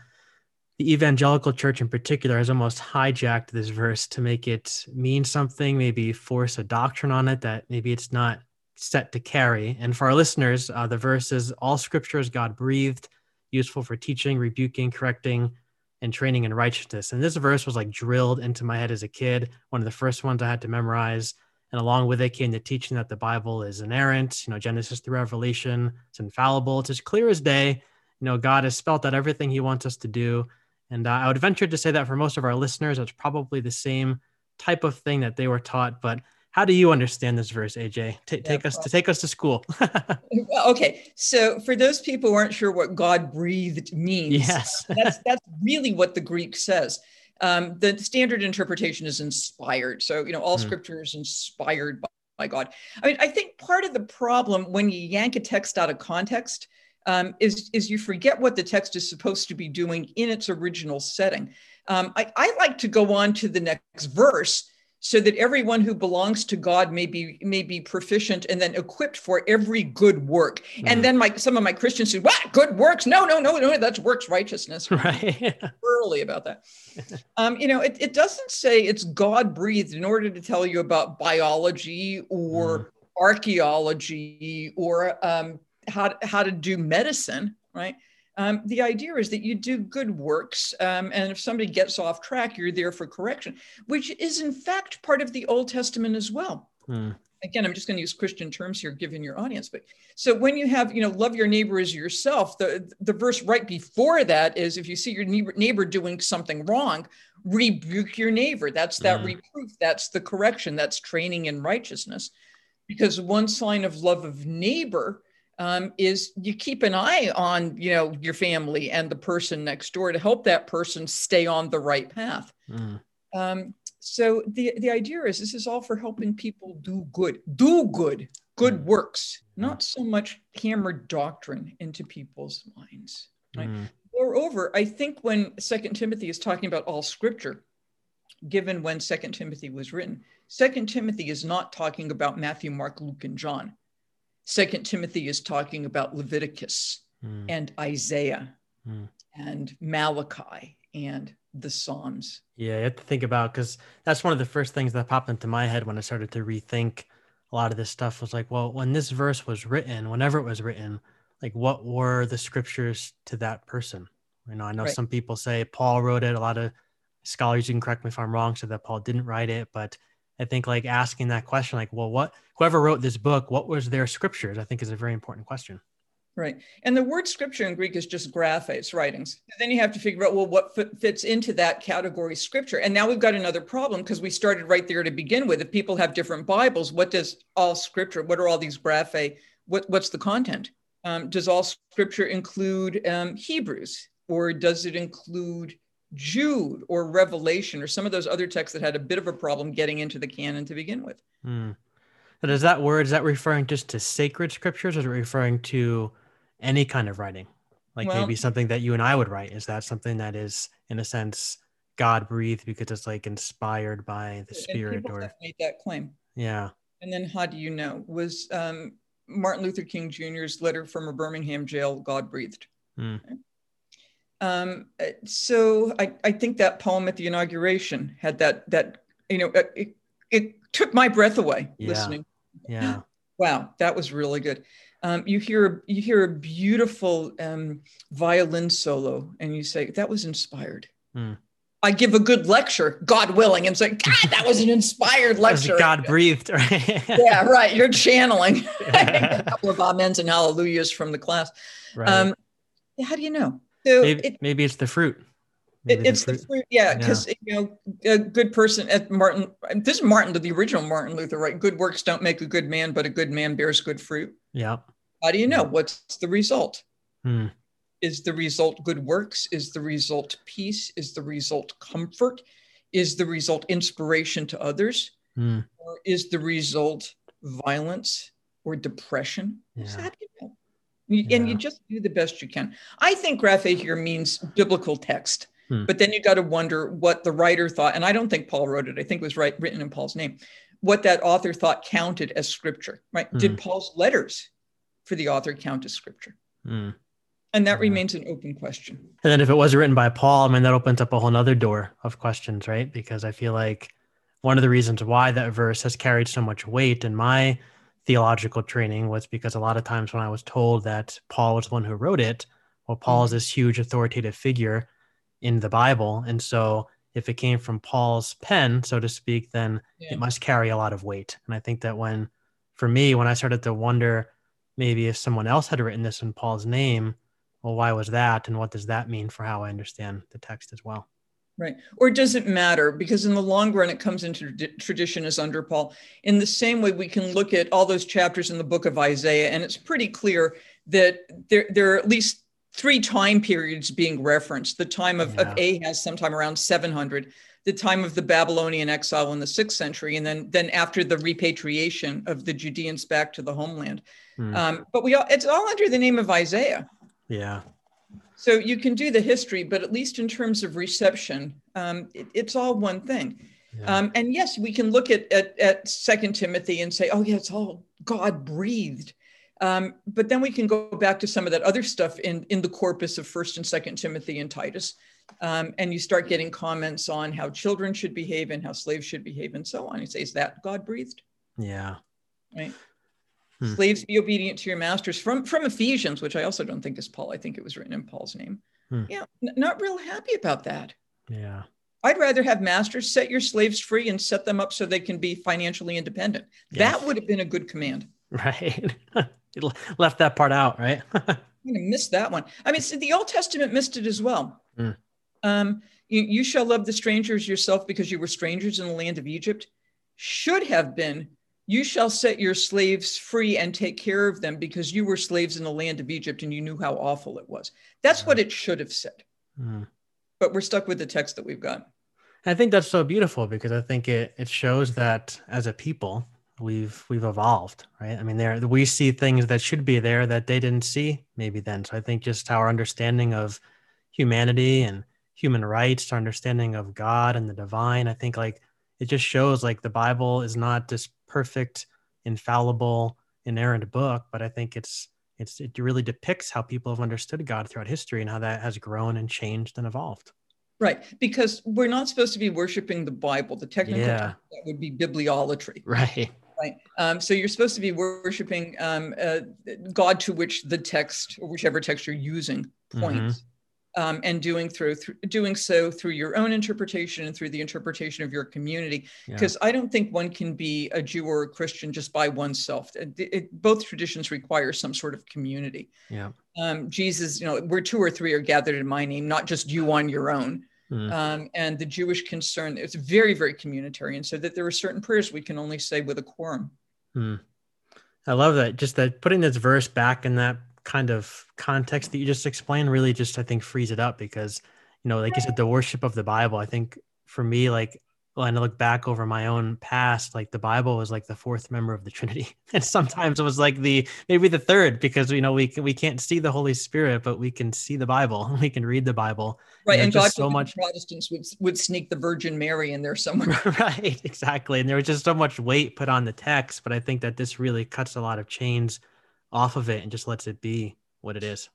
the evangelical church in particular has almost hijacked this verse to make it mean something, maybe force a doctrine on it that maybe it's not set to carry. And for our listeners, uh, the verse is all scripture is God breathed, useful for teaching, rebuking, correcting, and training in righteousness. And this verse was like drilled into my head as a kid, one of the first ones I had to memorize. And along with it came the teaching that the Bible is inerrant, you know, Genesis through Revelation, it's infallible, it's as clear as day. You know, God has spelt out everything he wants us to do. And uh, I would venture to say that for most of our listeners, it's probably the same type of thing that they were taught. But how do you understand this verse, AJ? T- take us to take us to school. okay, so for those people who aren't sure what God breathed means, yes, that's that's really what the Greek says. Um, the standard interpretation is inspired. So you know, all mm. scripture is inspired by, by God. I mean, I think part of the problem when you yank a text out of context um, is, is you forget what the text is supposed to be doing in its original setting. Um, I, I, like to go on to the next verse so that everyone who belongs to God may be may be proficient and then equipped for every good work. Mm. And then my some of my Christians say, "What good works? No, no, no, no, that's works righteousness." Right. Early about that. Um, you know, it, it doesn't say it's God breathed in order to tell you about biology or mm. archaeology or um, how how to do medicine, right? Um, the idea is that you do good works, um, and if somebody gets off track, you're there for correction, which is in fact part of the Old Testament as well. Hmm. Again, I'm just going to use Christian terms here, given your audience. But so when you have, you know, love your neighbor as yourself, the the verse right before that is, if you see your neighbor, neighbor doing something wrong, rebuke your neighbor. That's that mm. reproof. That's the correction. That's training in righteousness. Because one sign of love of neighbor um, is you keep an eye on you know your family and the person next door to help that person stay on the right path. Mm. Um, so the the idea is this is all for helping people do good, do good, good mm. works, not so much hammer doctrine into people's minds. Right? Mm. Moreover, I think when Second Timothy is talking about all Scripture, given when Second Timothy was written, Second Timothy is not talking about Matthew, Mark, Luke, and John Second Timothy is talking about Leviticus mm. and Isaiah mm. and Malachi and the Psalms. Yeah, you have to think about because that's one of the first things that popped into my head when I started to rethink a lot of this stuff. Was like, well, when this verse was written, whenever it was written, like what were the scriptures to that person? You know, I know right. some people say Paul wrote it. A lot of scholars, you can correct me if I'm wrong, said that Paul didn't write it, but I think like asking that question, like, well, what whoever wrote this book, what was their scriptures? I think is a very important question. Right. And the word scripture in Greek is just graphes, writings. And then you have to figure out, well, what fits into that category scripture? And now we've got another problem because we started right there to begin with. If people have different Bibles, what does all scripture, what are all these graphe, what, what's the content? Um, does all scripture include um, Hebrews or does it include Jude or Revelation or some of those other texts that had a bit of a problem getting into the canon to begin with. Hmm. But is that word, is that referring just to sacred scriptures or is it referring to any kind of writing? Like well, maybe something that you and I would write. Is that something that is, in a sense, God breathed because it's like inspired by the Spirit? or made that claim. Yeah. And then how do you know? Was um, Martin Luther King Jr.'s letter from a Birmingham jail God breathed? Hmm. Okay. Um, so I, I think that poem at the inauguration had that that you know it, it took my breath away yeah. listening. Yeah. Wow, that was really good. Um, you hear you hear a beautiful um, violin solo, and you say that was inspired. Mm. I give a good lecture, God willing, and say, God, that was an inspired lecture. God breathed, right? yeah, right. You're channeling a couple of amens and hallelujahs from the class. Right. Um, how do you know? So maybe, it, maybe it's the fruit. Maybe it's the fruit. the fruit, yeah. Because yeah. you know, a good person at Martin. This is Martin, the original Martin Luther, right? Good works don't make a good man, but a good man bears good fruit. Yeah. How do you know? What's the result? Hmm. Is the result good works? Is the result peace? Is the result comfort? Is the result inspiration to others? Mm. Or is the result violence or depression? Yeah. You yeah. And you just do the best you can. I think graphe here means biblical text, hmm. but then you got to wonder what the writer thought. And I don't think Paul wrote it. I think it was right, written in Paul's name. What that author thought counted as scripture, right? Hmm. Did Paul's letters for the author count as scripture? Hmm. And that remains an open question. And then if it was written by Paul, I mean, that opens up a whole other door of questions, right? Because I feel like one of the reasons why that verse has carried so much weight in my theological training was because a lot of times when I was told that Paul was the one who wrote it, well, Paul is mm-hmm. this huge authoritative figure in the Bible. And so if it came from Paul's pen, so to speak, then yeah. it must carry a lot of weight. And I think that when, for me, when I started to wonder maybe if someone else had written this in Paul's name, well, why was that? And what does that mean for how I understand the text as well? Right. Or does it matter? Because in the long run, it comes into tradition as under Paul. In the same way, we can look at all those chapters in the book of Isaiah, and it's pretty clear that there, there are at least three time periods being referenced the time of, yeah. of Ahaz, sometime around 700, the time of the Babylonian exile in the sixth century, and then, then after the repatriation of the Judeans back to the homeland. Hmm. Um, but we all, it's all under the name of Isaiah. Yeah. So you can do the history, but at least in terms of reception, um, it, it's all one thing. Yeah. Um, and yes, we can look at, at, at Second Timothy and say, oh yeah, it's all God breathed. Um, but then we can go back to some of that other stuff in, in the corpus of First and Second Timothy and Titus, um, and you start getting comments on how children should behave and how slaves should behave and so on. You say, is that God breathed? Yeah. Right. Hmm. Slaves, be obedient to your masters from from Ephesians, which I also don't think is Paul. I think it was written in Paul's name. Hmm. Yeah, n- not real happy about that. Yeah. I'd rather have masters set your slaves free and set them up so they can be financially independent. Yes. That would have been a good command. Right. it left that part out, right? I'm gonna miss that one. I mean, so the Old Testament missed it as well. Hmm. Um, you, you shall love the strangers yourself because you were strangers in the land of Egypt. Should have been you shall set your slaves free and take care of them because you were slaves in the land of Egypt and you knew how awful it was. That's what it should have said. Mm. But we're stuck with the text that we've got. I think that's so beautiful because I think it it shows that as a people we've we've evolved, right? I mean, there we see things that should be there that they didn't see maybe then. So I think just our understanding of humanity and human rights, our understanding of God and the divine, I think like it just shows like the Bible is not this perfect, infallible, inerrant book, but I think it's it's it really depicts how people have understood God throughout history and how that has grown and changed and evolved. Right, because we're not supposed to be worshiping the Bible. The technical yeah. that would be bibliolatry. Right. Right. Um, so you're supposed to be worshiping um, uh, God to which the text or whichever text you're using points. Mm-hmm um, and doing through, through, doing so through your own interpretation and through the interpretation of your community. Because yeah. i don't think one can be a jew or a christian just by oneself. It, it, both traditions require some sort of community. Yeah. Um, jesus you know where two or three are gathered in my name not just you on your own. Mm. um, and the jewish concern it's very very communitarian so that there are certain prayers we can only say with a quorum. Mm. i love that. Just that putting this verse back in that kind of context that you just explained really just I think frees it up because you know like you said the worship of the Bible I think for me like when I look back over my own past like the Bible was like the fourth member of the Trinity. And sometimes it was like the maybe the third because you know we we can't see the Holy Spirit but we can see the Bible. We can read the Bible. Right and, and God so much Protestants would would sneak the Virgin Mary in there somewhere. Right exactly. And there was just so much weight put on the text but I think that this really cuts a lot of chains off of it and just lets it be what it is.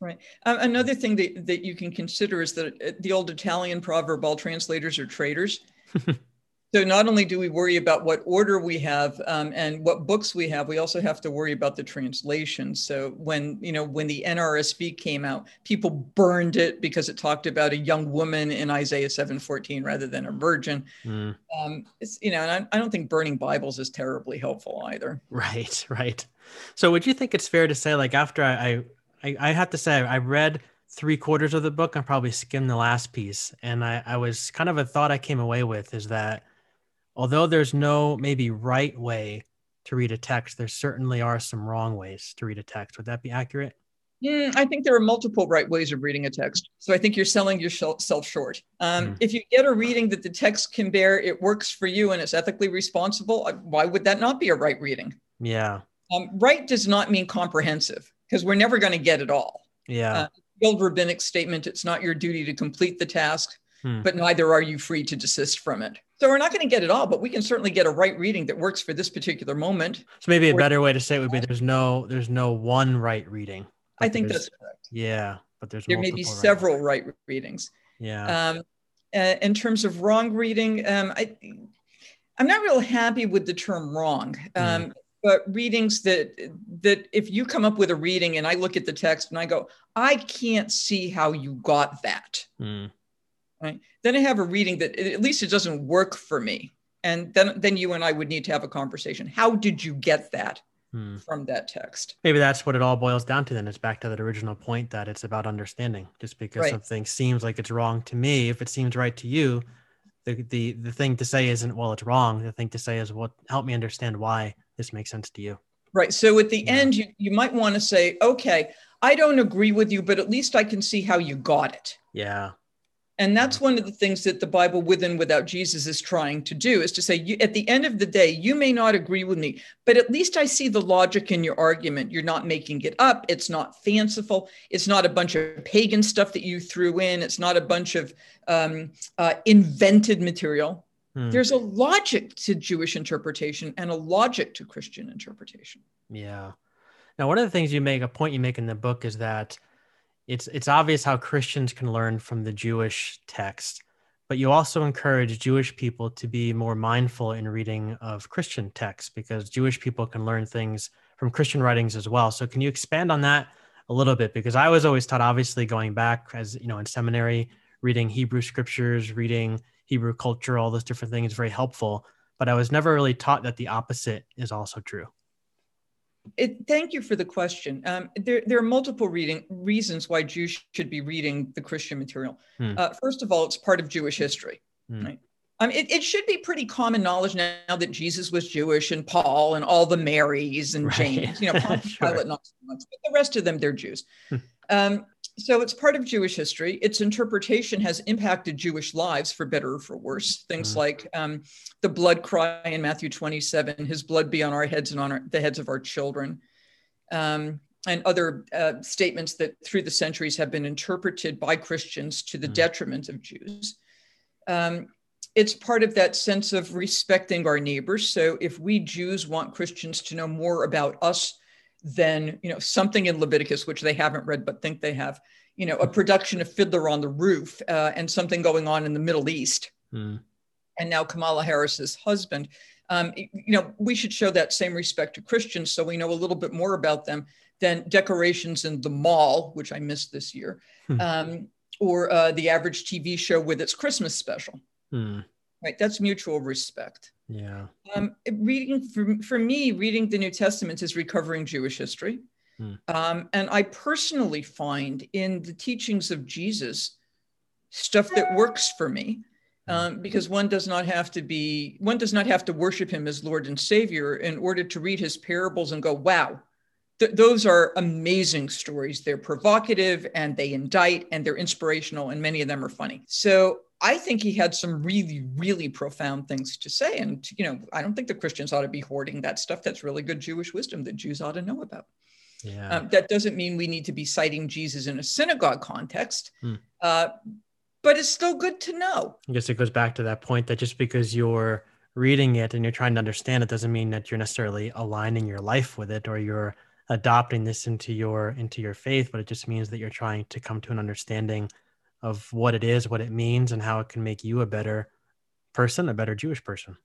Right. Um, another thing that, that you can consider is that uh, the old Italian proverb, all translators are traitors. so not only do we worry about what order we have um, and what books we have, we also have to worry about the translation. So when, you know, when the NRSV came out, people burned it because it talked about a young woman in Isaiah 7:14 rather than a virgin. Mm. Um, it's, you know, and I, I don't think burning Bibles is terribly helpful either. Right, right. So would you think it's fair to say, like, after I, I, I have to say, I read three quarters of the book, I probably skimmed the last piece, and I, I was kind of a thought I came away with is that although there's no maybe right way to read a text, there certainly are some wrong ways to read a text. Would that be accurate? Mm, I think there are multiple right ways of reading a text. So I think you're selling yourself short. Um, mm. If you get a reading that the text can bear, it works for you, and it's ethically responsible, uh, why would that not be a right reading? Yeah. Um, right does not mean comprehensive because we're never going to get it all. Yeah. Uh, old rabbinic statement it's not your duty to complete the task, hmm. but neither are you free to desist from it. So we're not going to get it all, but we can certainly get a right reading that works for this particular moment. So maybe a better way to say it would be there's no there's no one right reading. I think that's correct. Yeah, but there's there may be several right, right readings. Yeah. Um, uh, in terms of wrong reading, um, I I'm not real happy with the term wrong. Hmm. Um, mm. But readings that that if you come up with a reading and I look at the text and I go, I can't see how you got that. Mm. Right. Then I have a reading that at least it doesn't work for me. And then then you and I would need to have a conversation. How did you get that? hmm. from that text. Maybe that's what it all boils down to. Then it's back to that original point that it's about understanding. Just because right. something seems like it's wrong to me, if it seems right to you, the, the the thing to say isn't well it's wrong. The thing to say is what help me understand why this makes sense to you. Right. So at the yeah. end, you, you might want to say, okay, I don't agree with you, but at least I can see how you got it. Yeah. And that's one of the things that the Bible with and without Jesus is trying to do is to say, you, at the end of the day, you may not agree with me, but at least I see the logic in your argument. You're not making it up. It's not fanciful. It's not a bunch of pagan stuff that you threw in. It's not a bunch of um, uh, invented material. Hmm. There's a logic to Jewish interpretation and a logic to Christian interpretation. Yeah. Now, one of the things you make, a point you make in the book is that it's it's obvious how Christians can learn from the Jewish text, but you also encourage Jewish people to be more mindful in reading of Christian texts because Jewish people can learn things from Christian writings as well. So can you expand on that a little bit? Because I was always taught, obviously, going back as you know in seminary, reading Hebrew scriptures, reading Hebrew culture, all those different things, very helpful. But I was never really taught that the opposite is also true. It, thank you for the question. Um, there, there, are multiple reading reasons why Jews should be reading the Christian material. Hmm. Uh, first of all, it's part of Jewish history. Hmm. Right? Um, it, it, should be pretty common knowledge now, that Jesus was Jewish and Paul and all the Marys and right. James. You know, sure. Pilate not so much, but the rest of them they're Jews. Hmm. um, so it's part of Jewish history. Its interpretation has impacted Jewish lives for better or for worse. Things mm like um, the blood cry in Matthew 27, his blood be on our heads and on our, the heads of our children. Um, and other uh, statements that through the centuries have been interpreted by Christians to the mm detriment of Jews. Um, it's part of that sense of respecting our neighbors. So if we Jews want Christians to know more about us than you know something in Leviticus which they haven't read but think they have. You know, a production of Fiddler on the Roof uh, and something going on in the Middle East, mm. and now Kamala Harris's husband. Um, you know, we should show that same respect to Christians so we know a little bit more about them than decorations in the mall, which I missed this year, hmm. um, or uh, the average TV show with its Christmas special. Hmm. Right, that's mutual respect. Yeah. Um, reading for, for me, reading the New Testament is recovering Jewish history. Hmm. Um, and I personally find in the teachings of Jesus stuff that works for me. Hmm. Um, because one does not have to be one does not have to worship him as lord and savior in order to read his parables and go wow th- those are amazing stories they're provocative and they indict and they're inspirational and many of them are funny so I think he had some really, really profound things to say. And, you know, I don't think the Christians ought to be hoarding that stuff. That's really good Jewish wisdom that Jews ought to know about. Yeah. Um, that doesn't mean we need to be citing Jesus in a synagogue context, hmm. uh, but it's still good to know. I guess it goes back to that point that just because you're reading it and you're trying to understand it doesn't mean that you're necessarily aligning your life with it or you're adopting this into your into your faith, but it just means that you're trying to come to an understanding of what it is, what it means, and how it can make you a better person, a better Jewish person.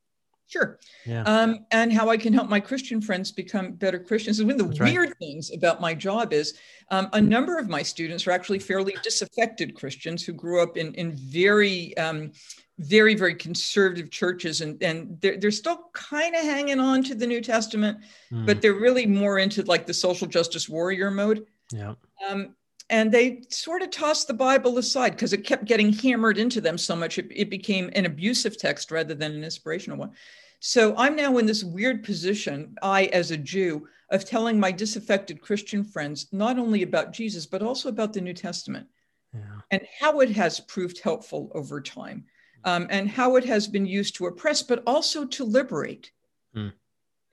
Sure. Yeah. Um, and how I can help my Christian friends become better Christians. And one of the That's weird right. things about my job is um, a number of my students are actually fairly disaffected Christians who grew up in, in very, um, very, very conservative churches. And, and they're, they're still kind of hanging on to the New Testament, mm. but they're really more into like the social justice warrior mode. Yeah. Um, and they sort of tossed the Bible aside because it kept getting hammered into them so much. It, it, became an abusive text rather than an inspirational one. So I'm now in this weird position, I as a Jew, of telling my disaffected Christian friends not only about Jesus, but also about the New Testament yeah. and how it has proved helpful over time um, and how it has been used to oppress, but also to liberate. Mm.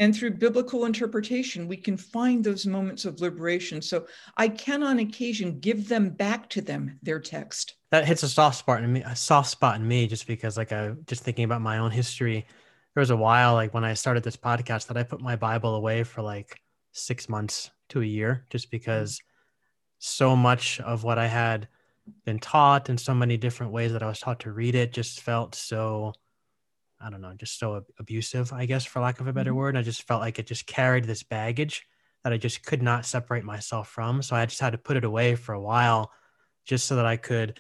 And through biblical interpretation, we can find those moments of liberation. So I can, on occasion, give them back to them their text. That hits a soft spot in me, a soft spot in me, just because, like, I just thinking about my own history. There was a while, like, when I started this podcast, that I put my Bible away for like six months to a year, just because so much of what I had been taught in so many different ways that I was taught to read it just felt so I don't know, just so abusive, I guess, for lack of a better mm-hmm. word. I just felt like it just carried this baggage that I just could not separate myself from. So I just had to put it away for a while just so that I could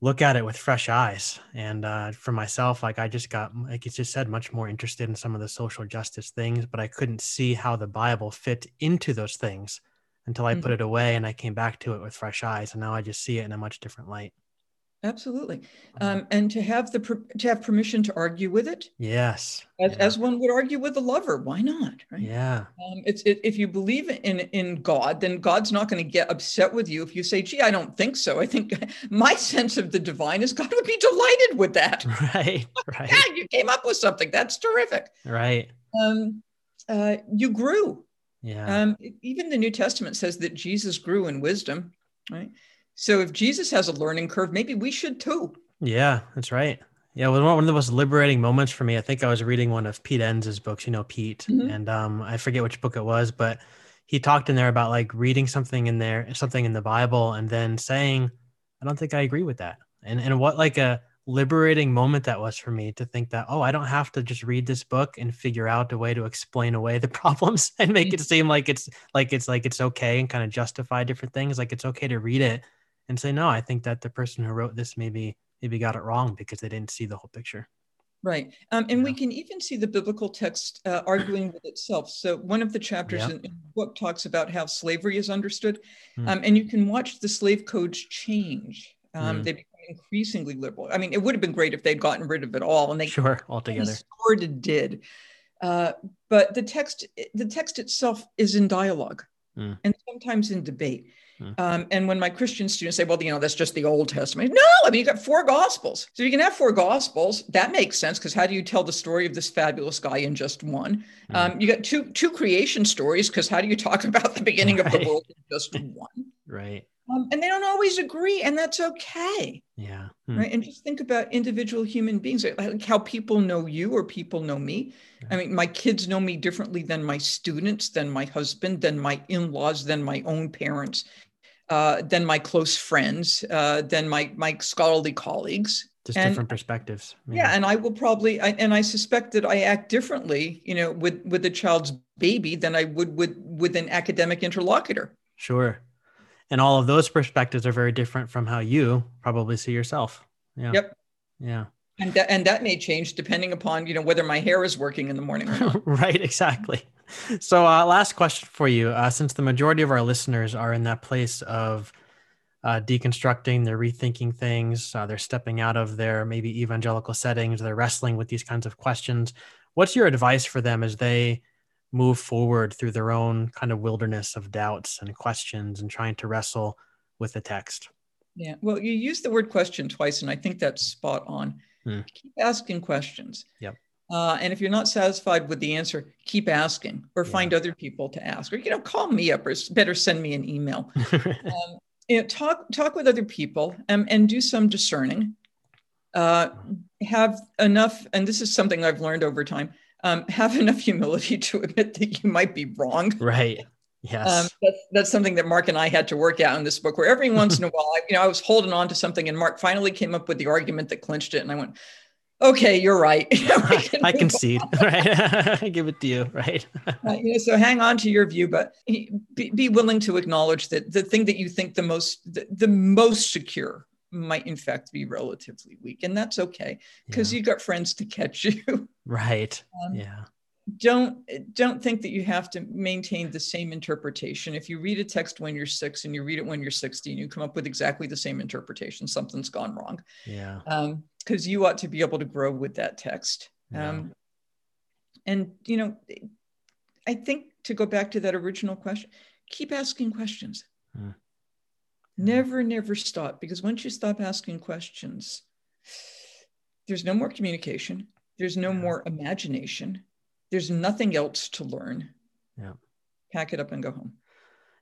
look at it with fresh eyes. And uh, for myself, like I just got, like you just said, much more interested in some of the social justice things, but I couldn't see how the Bible fit into those things until I mm-hmm. put it away and I came back to it with fresh eyes. And now I just see it in a much different light. Absolutely, mm-hmm. um, and to have the to have permission to argue with it. Yes, as, yeah. as one would argue with a lover. Why not? Right? Yeah. Um, it's it, if you believe in in God, then God's not going to get upset with you if you say, "Gee, I don't think so." I think my sense of the divine is God would be delighted with that. Right. Right. yeah, you came up with something that's terrific. Right. Um, uh, you grew. Yeah. Um, even the New Testament says that Jesus grew in wisdom. Right so if Jesus has a learning curve, maybe we should too. Yeah, that's right. Yeah, well, one of the most liberating moments for me, I think I was reading one of Pete Enns' books, you know, Pete, mm-hmm. and um, I forget which book it was, but he talked in there about like reading something in there, something in the Bible, and then saying, I don't think I agree with that. And, and what like a liberating moment that was for me to think that, oh, I don't have to just read this book and figure out a way to explain away the problems and make mm-hmm. it seem like it's like it's like it's okay and kind of justify different things. Like it's okay to read it and say, no, I think that the person who wrote this maybe maybe got it wrong because they didn't see the whole picture. Right. Um, and yeah. we can even see the biblical text uh, arguing with itself. So, one of the chapters yeah. in, in, the book talks about how slavery is understood. Mm. Um, and you can watch the slave codes change. Um, mm. They become increasingly liberal. I mean, it would have been great if they'd gotten rid of it all. And they sure altogether sort of did. Uh, but the text, the text itself is in dialogue mm. and sometimes in debate. Hmm. Um, and when my Christian students say, well, you know, that's just the Old Testament. No, I mean, you got four gospels. So you can have four gospels. That makes sense because how do you tell the story of this fabulous guy in just one? Mm. Um, you got two two creation stories because how do you talk about the beginning right. of the world in just one? Right. Um, and they don't always agree, and that's okay. Yeah. Hmm. Right. And just think about individual human beings, like how people know you or people know me. I mean, my kids know me differently than my students, than my husband, than my in laws, than my own parents uh, than my close friends, uh, than my my scholarly colleagues. Just and, different perspectives. Yeah. yeah. and I will probably, I, and I suspect that I act differently, you know, with with a child's baby than I would with with an academic interlocutor. Sure, and all of those perspectives are very different from how you probably see yourself. Yeah. Yep. Yeah. And that, and that may change depending upon you know whether my hair is working in the morning. right. Exactly. So, uh, last question for you. Uh, since the majority of our listeners are in that place of uh, deconstructing, they're rethinking things, uh, they're stepping out of their maybe evangelical settings, they're wrestling with these kinds of questions. What's your advice for them as they move forward through their own kind of wilderness of doubts and questions and trying to wrestle with the text? Yeah, well, you used the word question twice, and I think that's spot on. Hmm. Keep asking questions. Yep. Uh, and if you're not satisfied with the answer, keep asking or find yeah. other people to ask, or you know, call me up or better send me an email. um, you know, talk talk with other people and, and do some discerning. Uh, have enough, and this is something I've learned over time. Um, have enough humility to admit that you might be wrong. Right. Yes. Um, that's, that's something that Marc and I had to work out in this book, where every once in a while, I, you know, I was holding on to something, and Marc finally came up with the argument that clinched it, and I went, okay, you're right. I concede, right? I give it to you, right? uh, you know, so hang on to your view, but be, be, willing to acknowledge that the thing that you think the most, the, the most secure might in fact be relatively weak. And that's okay because yeah. you got friends to catch you. Right. Um, yeah don't don't think that you have to maintain the same interpretation if you read a text when you're six and you read it when you're 16 you come up with exactly the same interpretation something's gone wrong yeah because um, you ought to be able to grow with that text yeah. um, and you know, I think to go back to that original question, keep asking questions. Mm. Never, never stop because once you stop asking questions, there's no more communication, there's no more imagination, there's nothing else to learn. Yeah. Pack it up and go home.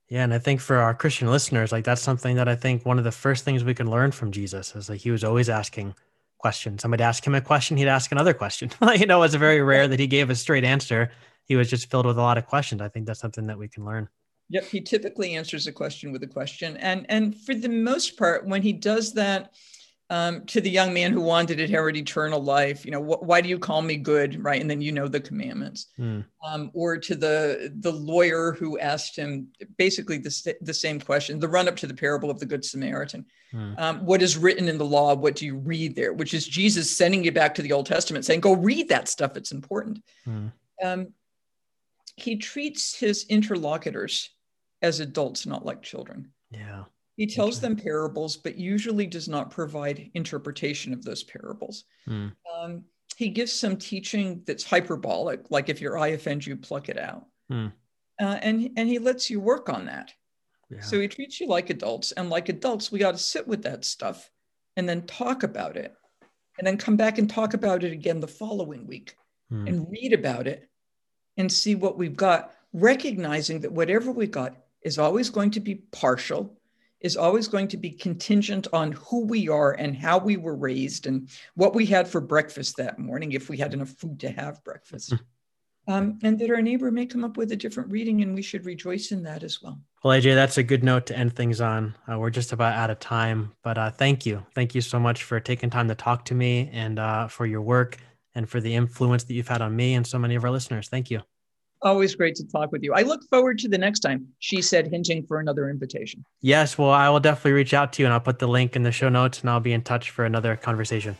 Yeah, and I think for our Christian listeners, like that's something that I think one of the first things we can learn from Jesus is like he was always asking questions. Somebody ask him a question, he'd ask another question. you know, it's very rare that he gave a straight answer. He was just filled with a lot of questions. I think that's something that we can learn. Yep, he typically answers a question with a question, and and for the most part, when he does that, um, to the young man who wanted to inherit eternal life, you know, wh- why do you call me good, right? And then you know the commandments. Mm. Um, or to the the lawyer who asked him basically the, the same question, the run up to the parable of the Good Samaritan. Mm. Um, what is written in the law? What do you read there? Which is Jesus sending you back to the Old Testament, saying, "Go read that stuff. It's important." Mm. he treats his interlocutors as adults, not like children. Yeah. He tells okay. them parables, but usually does not provide interpretation of those parables. Mm. Um, he gives some teaching that's hyperbolic, like if your eye offends you, pluck it out. Mm. Uh, and, and he lets you work on that. Yeah. So he treats you like adults. And like adults, we got to sit with that stuff and then talk about it. And then come back and talk about it again the following week mm. and read about it and see what we've got, recognizing that whatever we got is always going to be partial is always going to be contingent on who we are and how we were raised and what we had for breakfast that morning, if we had enough food to have breakfast. Hmm. Um, and that our neighbor may come up with a different reading, and we should rejoice in that as well. Well, AJ, that's a good note to end things on. Uh, we're just about out of time, but uh, thank you. Thank you so much for taking time to talk to me and uh, for your work and for the influence that you've had on me and so many of our listeners. Thank you. Always great to talk with you. I look forward to the next time. She said, hinting for another invitation. Yes. Well, I will definitely reach out to you and I'll put the link in the show notes and I'll be in touch for another conversation.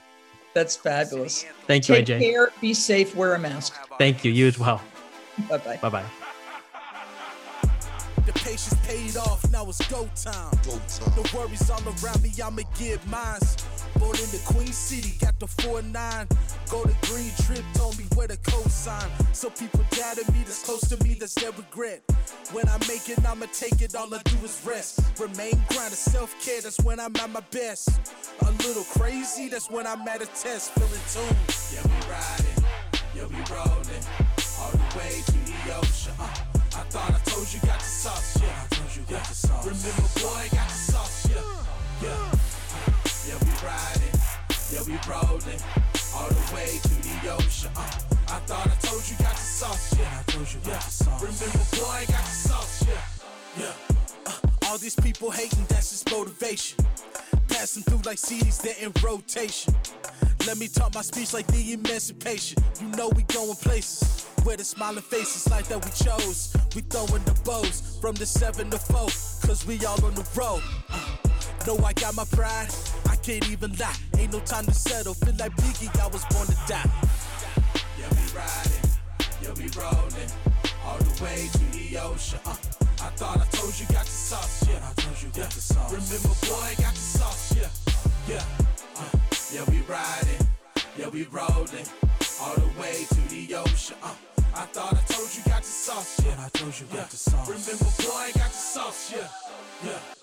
That's fabulous. Thank you, Take AJ. care. Be safe. Wear a mask. Thank you. You as well. Bye bye. Bye bye. The patience paid off. Now it's go time. Go time. The worries all around me. I'ma get mine. Born in the Queen City, got the 4-9. Go to Green Trip, told me where the cosign. So people doubted me, that's close to me, that's their regret. When I make it, I'ma take it, all I do is rest. Remain grounded, self-care, that's when I'm at my best. A little crazy, that's when I'm at a test, feeling tuned. Yeah, we riding, yeah, we rolling, all the way to the ocean. Uh, I thought I told you got the sauce, yeah. I told you got the sauce. Remember, boy, got the sauce, yeah, yeah. Yeah, we riding, yeah, we rolling all the way to the ocean. Uh, I thought I told you got the sauce, yeah. I told you got the sauce. Remember, boy, got the sauce, yeah, yeah. Uh, all these people hating, that's just motivation. Passing through like CDs, they're in rotation. Let me talk my speech like the emancipation. You know we going places where the smiling faces like that we chose. We throwing the bows from the seven to four, cause we all on the road. Uh, know I got my pride I can't even lie. Ain't no time to settle. Feel like Biggie, I was born to die. Yeah, we riding, yeah, we rolling, all the way to the ocean. Uh, I thought I told you got the sauce, yeah. I told you got yeah. the sauce. Remember, boy, got the sauce, yeah, yeah. Uh, yeah, we riding, yeah, we rolling, all the way to the ocean. Uh, I thought I told you got the sauce, yeah. I told you got yeah. the sauce. Remember, boy, I got the sauce, yeah, yeah.